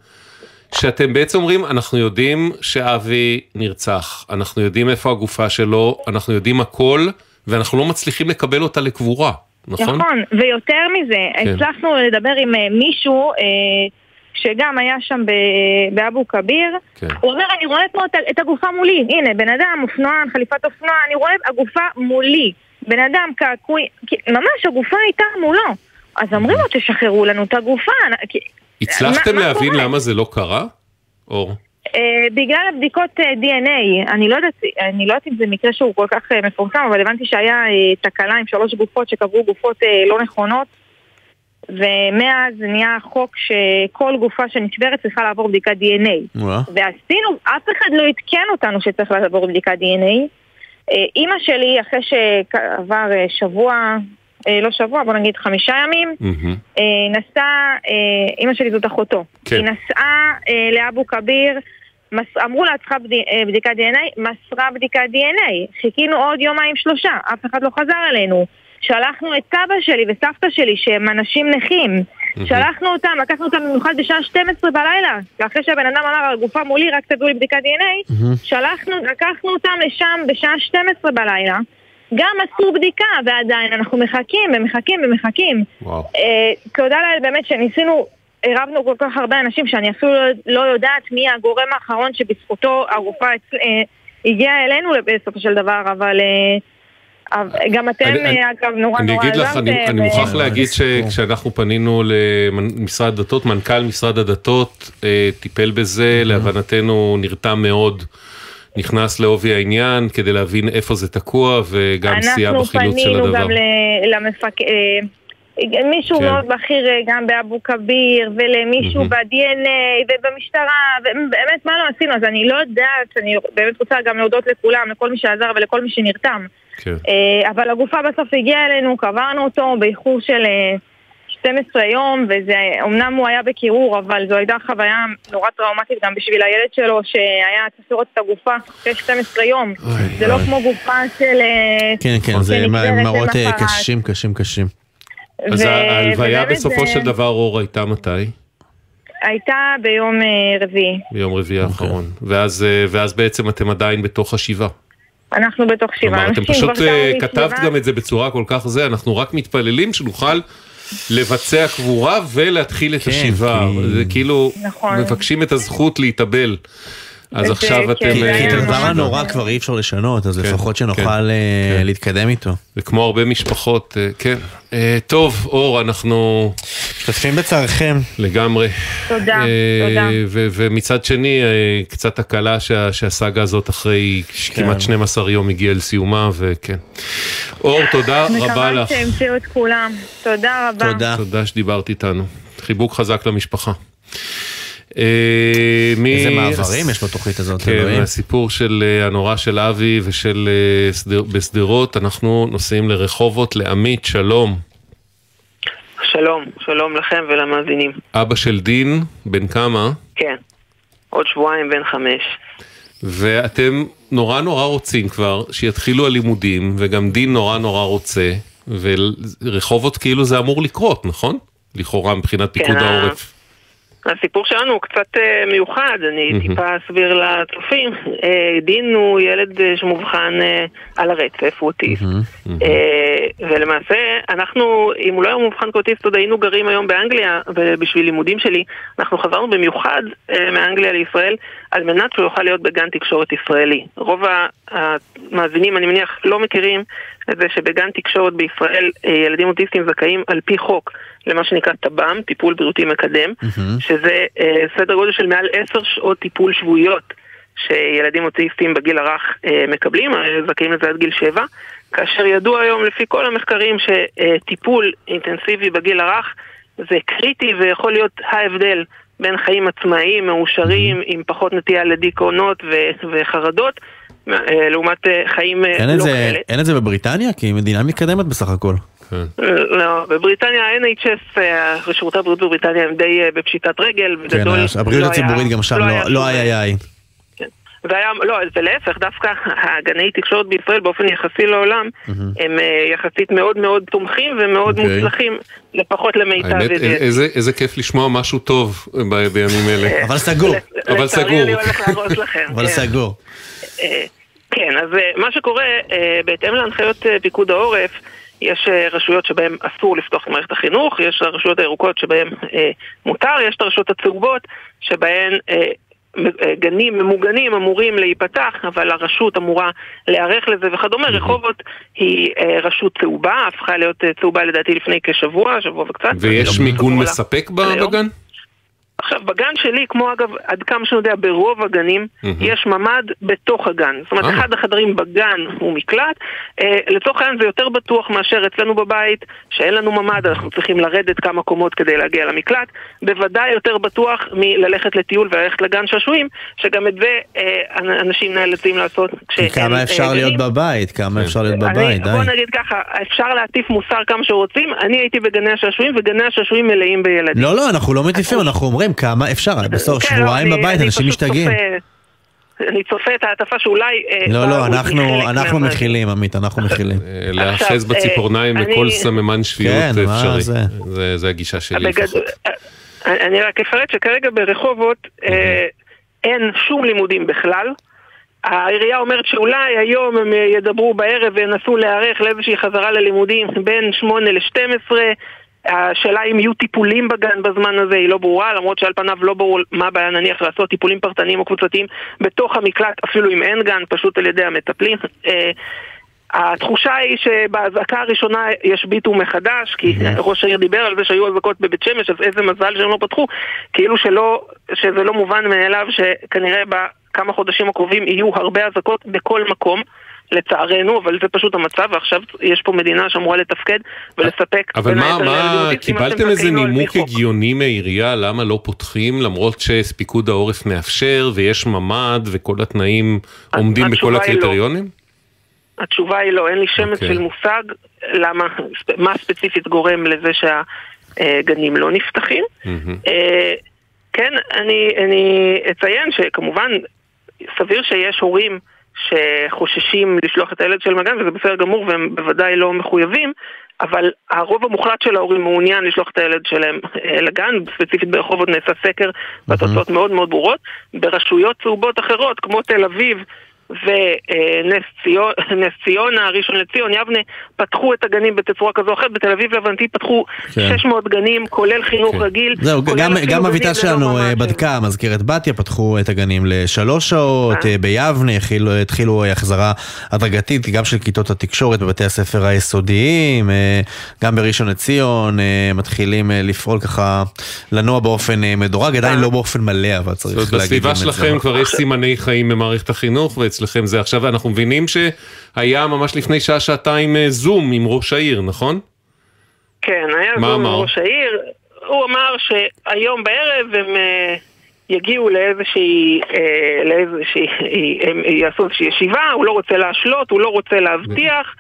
שאתם בעצם אומרים, אנחנו יודעים שאבי נרצח, אנחנו יודעים איפה הגופה שלו, אנחנו יודעים הכל, ואנחנו לא מצליחים לקבל אותה לקבורה, נכון? נכון, ויותר מזה, כן. הצלחנו לדבר עם מישהו, שגם היה שם באבו כביר, כן. הוא אומר, אני רואה פה את הגופה מולי, הנה, בן אדם, אופנוען, חליפת אופנוע, אני רואה את הגופה מולי. בן אדם קעקוי, ממש הגופה הייתה מולו. אז אומרים לו, תשחררו לנו את הגופה. הצלחתם מה, להבין מה למה זה לא קרה? אור. Uh, בגלל הבדיקות uh, DNA, אני לא, יודעת, אני לא יודעת אם זה מקרה שהוא כל כך uh, מפורסם, אבל הבנתי שהיה uh, תקלה עם שלוש גופות שקברו גופות uh, לא נכונות. ומאז נהיה חוק שכל גופה שנשברת צריכה לעבור בדיקת DNA. ועשינו, אף אחד לא עדכן אותנו שצריך לעבור בדיקת DNA. אימא שלי, אחרי שעבר שבוע, לא שבוע, בוא נגיד חמישה ימים, נסעה, אימא שלי זאת אחותו, כן. היא נסעה לאבו כביר, אמרו לה צריכה בדיקת DNA, מסרה בדיקת DNA. חיכינו עוד יומיים שלושה, אף אחד לא חזר אלינו. שלחנו את סבא שלי וסבתא שלי שהם אנשים נכים. שלחנו אותם, לקחנו אותם במיוחד בשעה 12 בלילה, אחרי שהבן אדם אמר, הגופה מולי, רק תביאו לי בדיקת DNA, שלחנו, לקחנו אותם לשם בשעה 12 בלילה, גם עשו בדיקה, ועדיין אנחנו מחכים ומחכים ומחכים. וואו. אה, תודה לאל באמת שניסינו, ערבנו כל כך הרבה אנשים שאני אפילו לא יודעת מי הגורם האחרון שבזכותו הגופה אה, הגיעה אלינו בסופו של דבר, אבל... אה, גם אתם, אגב, נורא נורא עזרתם. אני מוכרח להגיד שכשאנחנו פנינו למשרד הדתות, מנכ"ל משרד הדתות אה, טיפל בזה, להבנתנו נרתם מאוד. נכנס לעובי העניין כדי להבין איפה זה תקוע וגם סייע בחילוץ של הדבר. אנחנו פנינו גם למפקד, מישהו כן. מאוד בכיר אה, גם באבו כביר, ולמישהו mm-hmm. ב-DNA ובמשטרה, ובאמת מה לא עשינו, אז אני לא יודעת, אני באמת רוצה גם להודות לכולם, לכל מי שעזר ולכל מי שנרתם. כן. אה, אבל הגופה בסוף הגיעה אלינו, קברנו אותו באיחור של 12 יום, וזה, אמנם הוא היה בקירור, אבל זו הייתה חוויה נורא טראומטית גם בשביל הילד שלו, שהיה צריך לראות את הגופה אחרי 12 יום. אוי, זה לא אוי. לא כמו גופה של... כן, כן, זה מראות קשים, קשים, קשים. אז ההלוויה בסופו של דבר, אור, הייתה מתי? הייתה ביום אה, רביעי. ביום רביעי אוקיי. האחרון. ואז, אה, ואז בעצם אתם עדיין בתוך השבעה. אנחנו בתוך שבעה. כלומר, אתם פשוט אה, כתבת גם את זה בצורה כל כך זה, אנחנו רק מתפללים שנוכל לבצע קבורה ולהתחיל את כן, השבעה. זה כאילו, נכון. מבקשים את הזכות להתאבל. אז עכשיו אתם... כי את הדבר הנורא כבר אי אפשר לשנות, אז כן, לפחות שנוכל כן, אה, להתקדם איתו. זה כמו הרבה משפחות, אה, כן. אה, טוב, אור, אנחנו... משתתפים בצערכם. לגמרי. תודה, תודה. ומצד שני, קצת הקלה שהסאגה הזאת אחרי כן. כמעט 12 יום הגיעה לסיומה, וכן. אור, תודה רבה לך. מקווה שהמציאו את כולם. תודה רבה. תודה. תודה שדיברת איתנו. חיבוק חזק למשפחה. אה, איזה מעברים יש בתוכנית הזאת, כן, אלוהים. הסיפור של אה, הנורא של אבי ושל אה, בשדרות, אנחנו נוסעים לרחובות, לעמית, שלום. שלום, שלום לכם ולמאזינים. אבא של דין, בן כמה? כן, עוד שבועיים בן חמש. ואתם נורא נורא רוצים כבר שיתחילו הלימודים, וגם דין נורא נורא רוצה, ורחובות כאילו זה אמור לקרות, נכון? לכאורה מבחינת פיקוד כן, העורף. הסיפור שלנו הוא קצת uh, מיוחד, אני mm-hmm. טיפה אסביר לצופים. Uh, דין הוא ילד שמובחן uh, על הרצף, הוא אוטיסט. Mm-hmm. Uh, ולמעשה, אנחנו, אם הוא לא היה מובחן כאוטיסט, עוד היינו גרים היום באנגליה, ובשביל לימודים שלי, אנחנו חזרנו במיוחד מאנגליה לישראל, על מנת שהוא יוכל להיות בגן תקשורת ישראלי. רוב המאזינים, אני מניח, לא מכירים את זה שבגן תקשורת בישראל uh, ילדים אוטיסטים זכאים על פי חוק. למה שנקרא טב"ם, טיפול בריאותי מקדם, mm-hmm. שזה אה, סדר גודל של מעל עשר שעות טיפול שבועיות שילדים אוטיסטים בגיל הרך אה, מקבלים, אה, זכאים לזה עד גיל שבע, כאשר ידוע היום לפי כל המחקרים שטיפול אינטנסיבי בגיל הרך זה קריטי ויכול להיות ההבדל בין חיים עצמאיים, מאושרים, mm-hmm. עם פחות נטייה לדיכאונות ו- וחרדות, אה, לעומת אה, חיים אה, לא כאלה. אין את זה בבריטניה? כי היא מדינה מתקדמת בסך הכל. כן. לא, בבריטניה ה-NHS, שירותי הבריאות בבריטניה הם די בפשיטת רגל, בגדול כן, הבריאות לא הציבורית גם שם לא היה לא יאי. והיה, לא, ולהפך, דווקא הגני תקשורת בישראל באופן יחסי לעולם, הם אה, יחסית מאוד מאוד תומכים ומאוד אוקיי. מוצלחים, לפחות למיטב האמת, איזה כיף לשמוע משהו טוב בימים אלה. אבל סגור. אבל סגור. אבל סגור. כן, אז אה, מה שקורה, בהתאם להנחיות פיקוד העורף, יש אה, רשויות שבהן אסור לפתוח את מערכת החינוך, יש הרשויות הירוקות שבהן אה, מותר, יש את הרשויות הצהובות שבהן אה, אה, גנים ממוגנים אמורים להיפתח, אבל הרשות אמורה להיערך לזה וכדומה. רחובות היא אה, רשות צהובה, הפכה להיות אה, צהובה לדעתי לפני כשבוע, שבוע וקצת. ויש מיגון מספק בגן? עכשיו, בגן שלי, כמו אגב, עד כמה שאני יודע, ברוב הגנים, mm-hmm. יש ממ"ד בתוך הגן. זאת אומרת, אה. אחד החדרים בגן הוא מקלט. אה, לצורך העניין זה יותר בטוח מאשר אצלנו בבית, שאין לנו ממ"ד, אנחנו צריכים לרדת כמה קומות כדי להגיע למקלט. בוודאי יותר בטוח מללכת לטיול וללכת לגן שעשועים, שגם את זה אה, אנשים נאלצים לעשות כשהם... כמה אה, אפשר להיות בבית? כמה אפשר להיות בבית? די. בוא נגיד ככה, אפשר להטיף מוסר כמה שרוצים. אני הייתי בגני השעשועים, וגני השעשועים מלאים בילדים. לא, לא, אנחנו לא מטיפים, אנחנו אומרים... חברים, כמה אפשר? בסוף כן, שבועיים בבית, אנשים משתגעים. אני צופה את ההטפה שאולי... אה, לא, לא, אנחנו מכילים, עמית, אנחנו מכילים. אה, להאחז בציפורניים לכל סממן שפיות כן, אפשרי. זה הגישה שלי לפחות. אני רק אפרט שכרגע ברחובות אה, אין שום לימודים בכלל. העירייה אומרת שאולי היום הם ידברו בערב וינסו להיערך לאיזושהי חזרה ללימודים בין 8 ל-12 השאלה אם יהיו טיפולים בגן בזמן הזה היא לא ברורה, למרות שעל פניו לא ברור מה הבעיה נניח לעשות טיפולים פרטניים או קבוצתיים בתוך המקלט, אפילו אם אין גן, פשוט על ידי המטפלים. אה, התחושה היא שבאזעקה הראשונה ישביתו מחדש, כי ראש העיר דיבר על זה שהיו אזעקות בבית שמש, אז איזה מזל שהם לא פתחו, כאילו שלא, שזה לא מובן מאליו שכנראה בכמה חודשים הקרובים יהיו הרבה אזעקות בכל מקום. לצערנו, אבל זה פשוט המצב, ועכשיו יש פה מדינה שאמורה לתפקד ולספק. אבל מה, מה, קיבלתם איזה נימוק הגיוני מהעירייה למה לא פותחים, למרות שפיקוד העורף מאפשר ויש ממ"ד וכל התנאים עומדים בכל לא. הקריטריונים? לא. התשובה היא לא, אין לי שמץ okay. אוקיי. של מושג למה, מה ספציפית גורם לזה שהגנים לא נפתחים. Mm-hmm. כן, אני, אני אציין שכמובן סביר שיש הורים שחוששים לשלוח את הילד שלהם לגן, וזה בסדר גמור והם בוודאי לא מחויבים, אבל הרוב המוחלט של ההורים מעוניין לשלוח את הילד שלהם אה, לגן, ספציפית ברחובות נעשה סקר, והתוצאות מאוד מאוד ברורות. ברשויות צהובות אחרות, כמו תל אביב, ונס ציונה, ראשון לציון, יבנה, פתחו את הגנים בתצורה כזו או אחרת, בתל אביב לבנתי פתחו כן. 600 גנים, כולל חינוך כן. רגיל. זהו, גם, גם הביתה שלנו לא בדקה, מזכירת בתיה, פתחו את הגנים לשלוש שעות, אה. ביבנה התחילו, התחילו החזרה הדרגתית, גם של כיתות התקשורת בבתי הספר היסודיים, אה, גם בראשון לציון אה, מתחילים לפעול ככה, לנוע באופן מדורג, עדיין לא באופן מלא, אבל צריך להגיד את זה. בסביבה שלכם כבר יש סימני חיים במערכת החינוך, אצלכם זה עכשיו, אנחנו מבינים שהיה ממש לפני שעה-שעתיים אה, זום עם ראש העיר, נכון? כן, היה זום אמר? עם ראש העיר. הוא אמר שהיום בערב הם אה, יגיעו לאיזושהי, אה, לאיזושהי, הם יעשו איזושהי ישיבה, הוא לא רוצה להשלות, הוא לא רוצה להבטיח.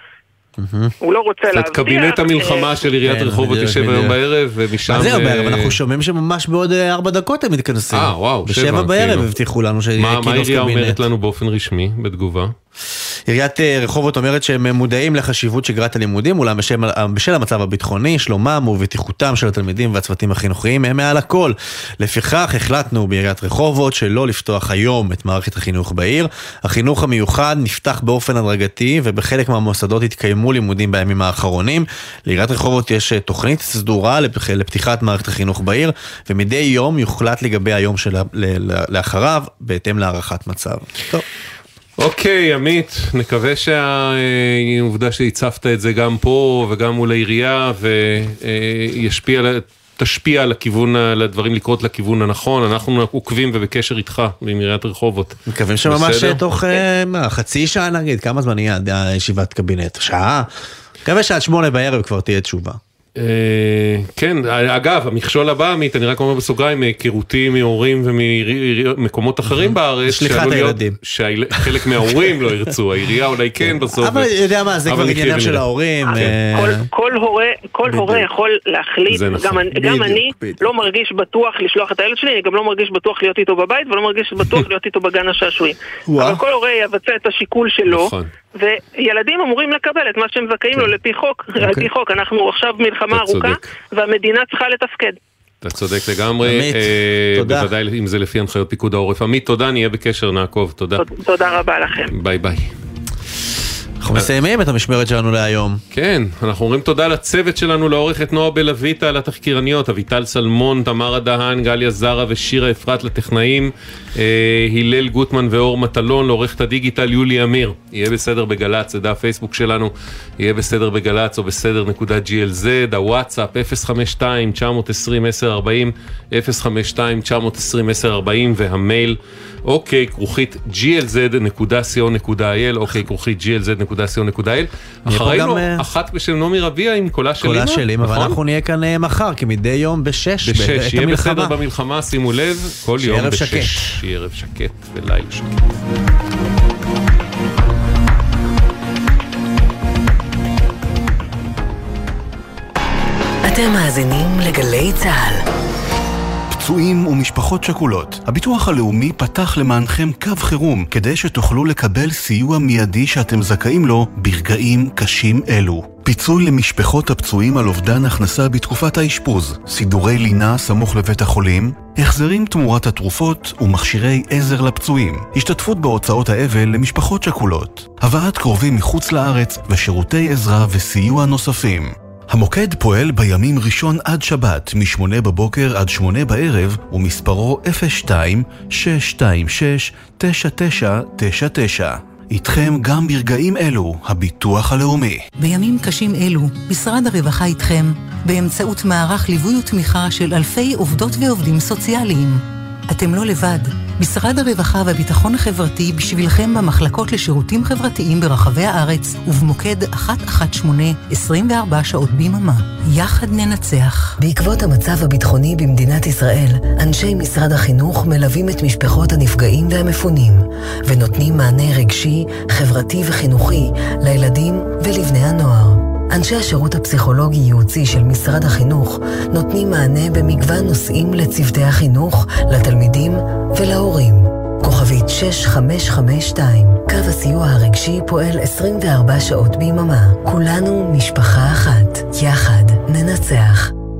הוא לא רוצה להבטיח. קבינט המלחמה של עיריית כן, רחובות יושב היום בערב, ומשם... מה זה היום בערב? אנחנו שומעים שממש בעוד ארבע דקות הם מתכנסים. אה, וואו, שבע. בשבע בערב כאילו. הבטיחו לנו שיהיה כינוס קבינט. מה העירייה אומרת לנו באופן רשמי, בתגובה? עיריית אה, רחובות אומרת שהם מודעים לחשיבות שגרת הלימודים, אולם בשל, בשל המצב הביטחוני, שלומם ובטיחותם של התלמידים והצוותים החינוכיים הם מעל הכל. לפיכך החלטנו בעיריית רחובות שלא לפתוח היום את מערכת החינוך בעיר. החינוך המיוחד נפתח באופן הדרגתי ובחלק מהמוסדות התקיימו לימודים בימים האחרונים. לעיריית רחובות יש אה, תוכנית סדורה לפתיחת מערכת החינוך בעיר, ומדי יום יוחלט לגבי היום שלאחריו בהתאם להערכת מצב. טוב. אוקיי, עמית, נקווה שהעובדה שהצפת את זה גם פה וגם מול העירייה וישפיע, תשפיע על הכיוון, על הדברים לקרות לכיוון הנכון. אנחנו עוקבים ובקשר איתך עם עיריית רחובות. מקווים שממש תוך אה, מה, חצי שעה נגיד, כמה זמן יהיה ישיבת קבינט? שעה? מקווה שעד שמונה בערב כבר תהיה תשובה. אה, כן, אגב, המכשול הבא, עמית, אני רק אומר בסוגריים, מהיכרותי מהורים וממקומות אחרים בארץ, שליחת הילדים. שחלק מההורים לא ירצו, העירייה אולי כן בסוף. אבל יודע מה, זה כבר עניינם של ההורים. אה, כל הורה יכול להחליט, נכון. גם אני לא מרגיש בטוח לשלוח את הילד שלי, אני גם לא מרגיש בטוח להיות איתו בבית, ולא מרגיש בטוח להיות איתו בגן השעשועים. אבל כל הורה יבצע את השיקול שלו. וילדים אמורים לקבל את מה שהם זכאים כן. לו לפי חוק, okay. על פי אוקיי. חוק, אנחנו עכשיו מלחמה ארוכה, והמדינה צריכה לתפקד. אתה צודק לגמרי, עמית, אה, תודה. בוודאי אם זה לפי הנחיות פיקוד העורף. עמית, תודה, נהיה בקשר, נעקוב, תודה. תודה רבה לכם. ביי ביי. אנחנו מסיימים את המשמרת שלנו להיום. כן, אנחנו אומרים תודה לצוות שלנו, לעורכת נועה בלויטה, לתחקירניות, אביטל סלמון, תמרה דהן, גליה זרה ושירה אפרת לטכנאים, אה, הלל גוטמן ואור מטלון, לעורכת הדיגיטל יולי אמיר. יהיה בסדר בגל"צ, זה דף פייסבוק שלנו, יהיה בסדר בגל"צ או בסדר נקודה glz, הוואטסאפ 052-920-1040, 052-920-1040 והמייל אוקיי, כרוכית glz.co.il, אוקיי, כרוכית glz.co.il. אחרינו אה, אחת בשם נעמי רביע עם קולה של אימא, קולה של אימא, ואנחנו נכון? נהיה כאן אה, מחר, כמדי יום בשש, בשש, יהיה בסדר במלחמה, שימו לב, כל יום בשש. שיהיה ערב שקט ולילה שקט. אתם מאזינים לגלי צה"ל. פצועים ומשפחות שכולות. הביטוח הלאומי פתח למענכם קו חירום כדי שתוכלו לקבל סיוע מיידי שאתם זכאים לו ברגעים קשים אלו. פיצוי למשפחות הפצועים על אובדן הכנסה בתקופת האשפוז, סידורי לינה סמוך לבית החולים, החזרים תמורת התרופות ומכשירי עזר לפצועים, השתתפות בהוצאות האבל למשפחות שכולות, הבאת קרובים מחוץ לארץ ושירותי עזרה וסיוע נוספים. המוקד פועל בימים ראשון עד שבת, מ-8 בבוקר עד 8 בערב, ומספרו 02-626-9999. איתכם גם ברגעים אלו, הביטוח הלאומי. בימים קשים אלו, משרד הרווחה איתכם, באמצעות מערך ליווי ותמיכה של אלפי עובדות ועובדים סוציאליים. אתם לא לבד. משרד הרווחה והביטחון החברתי בשבילכם במחלקות לשירותים חברתיים ברחבי הארץ ובמוקד 118 24 שעות ביממה. יחד ננצח. בעקבות המצב הביטחוני במדינת ישראל, אנשי משרד החינוך מלווים את משפחות הנפגעים והמפונים, ונותנים מענה רגשי, חברתי וחינוכי לילדים ולבני הנוער. אנשי השירות הפסיכולוגי-ייעוצי של משרד החינוך נותנים מענה במגוון נושאים לצוותי החינוך, לתלמידים ולהורים. כוכבית 6552, קו הסיוע הרגשי פועל 24 שעות ביממה. כולנו משפחה אחת. יחד ננצח.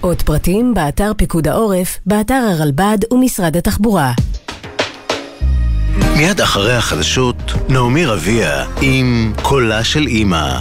עוד פרטים באתר פיקוד העורף, באתר הרלב"ד ומשרד התחבורה. מיד אחרי החדשות, נעמי רביע עם קולה של אימא.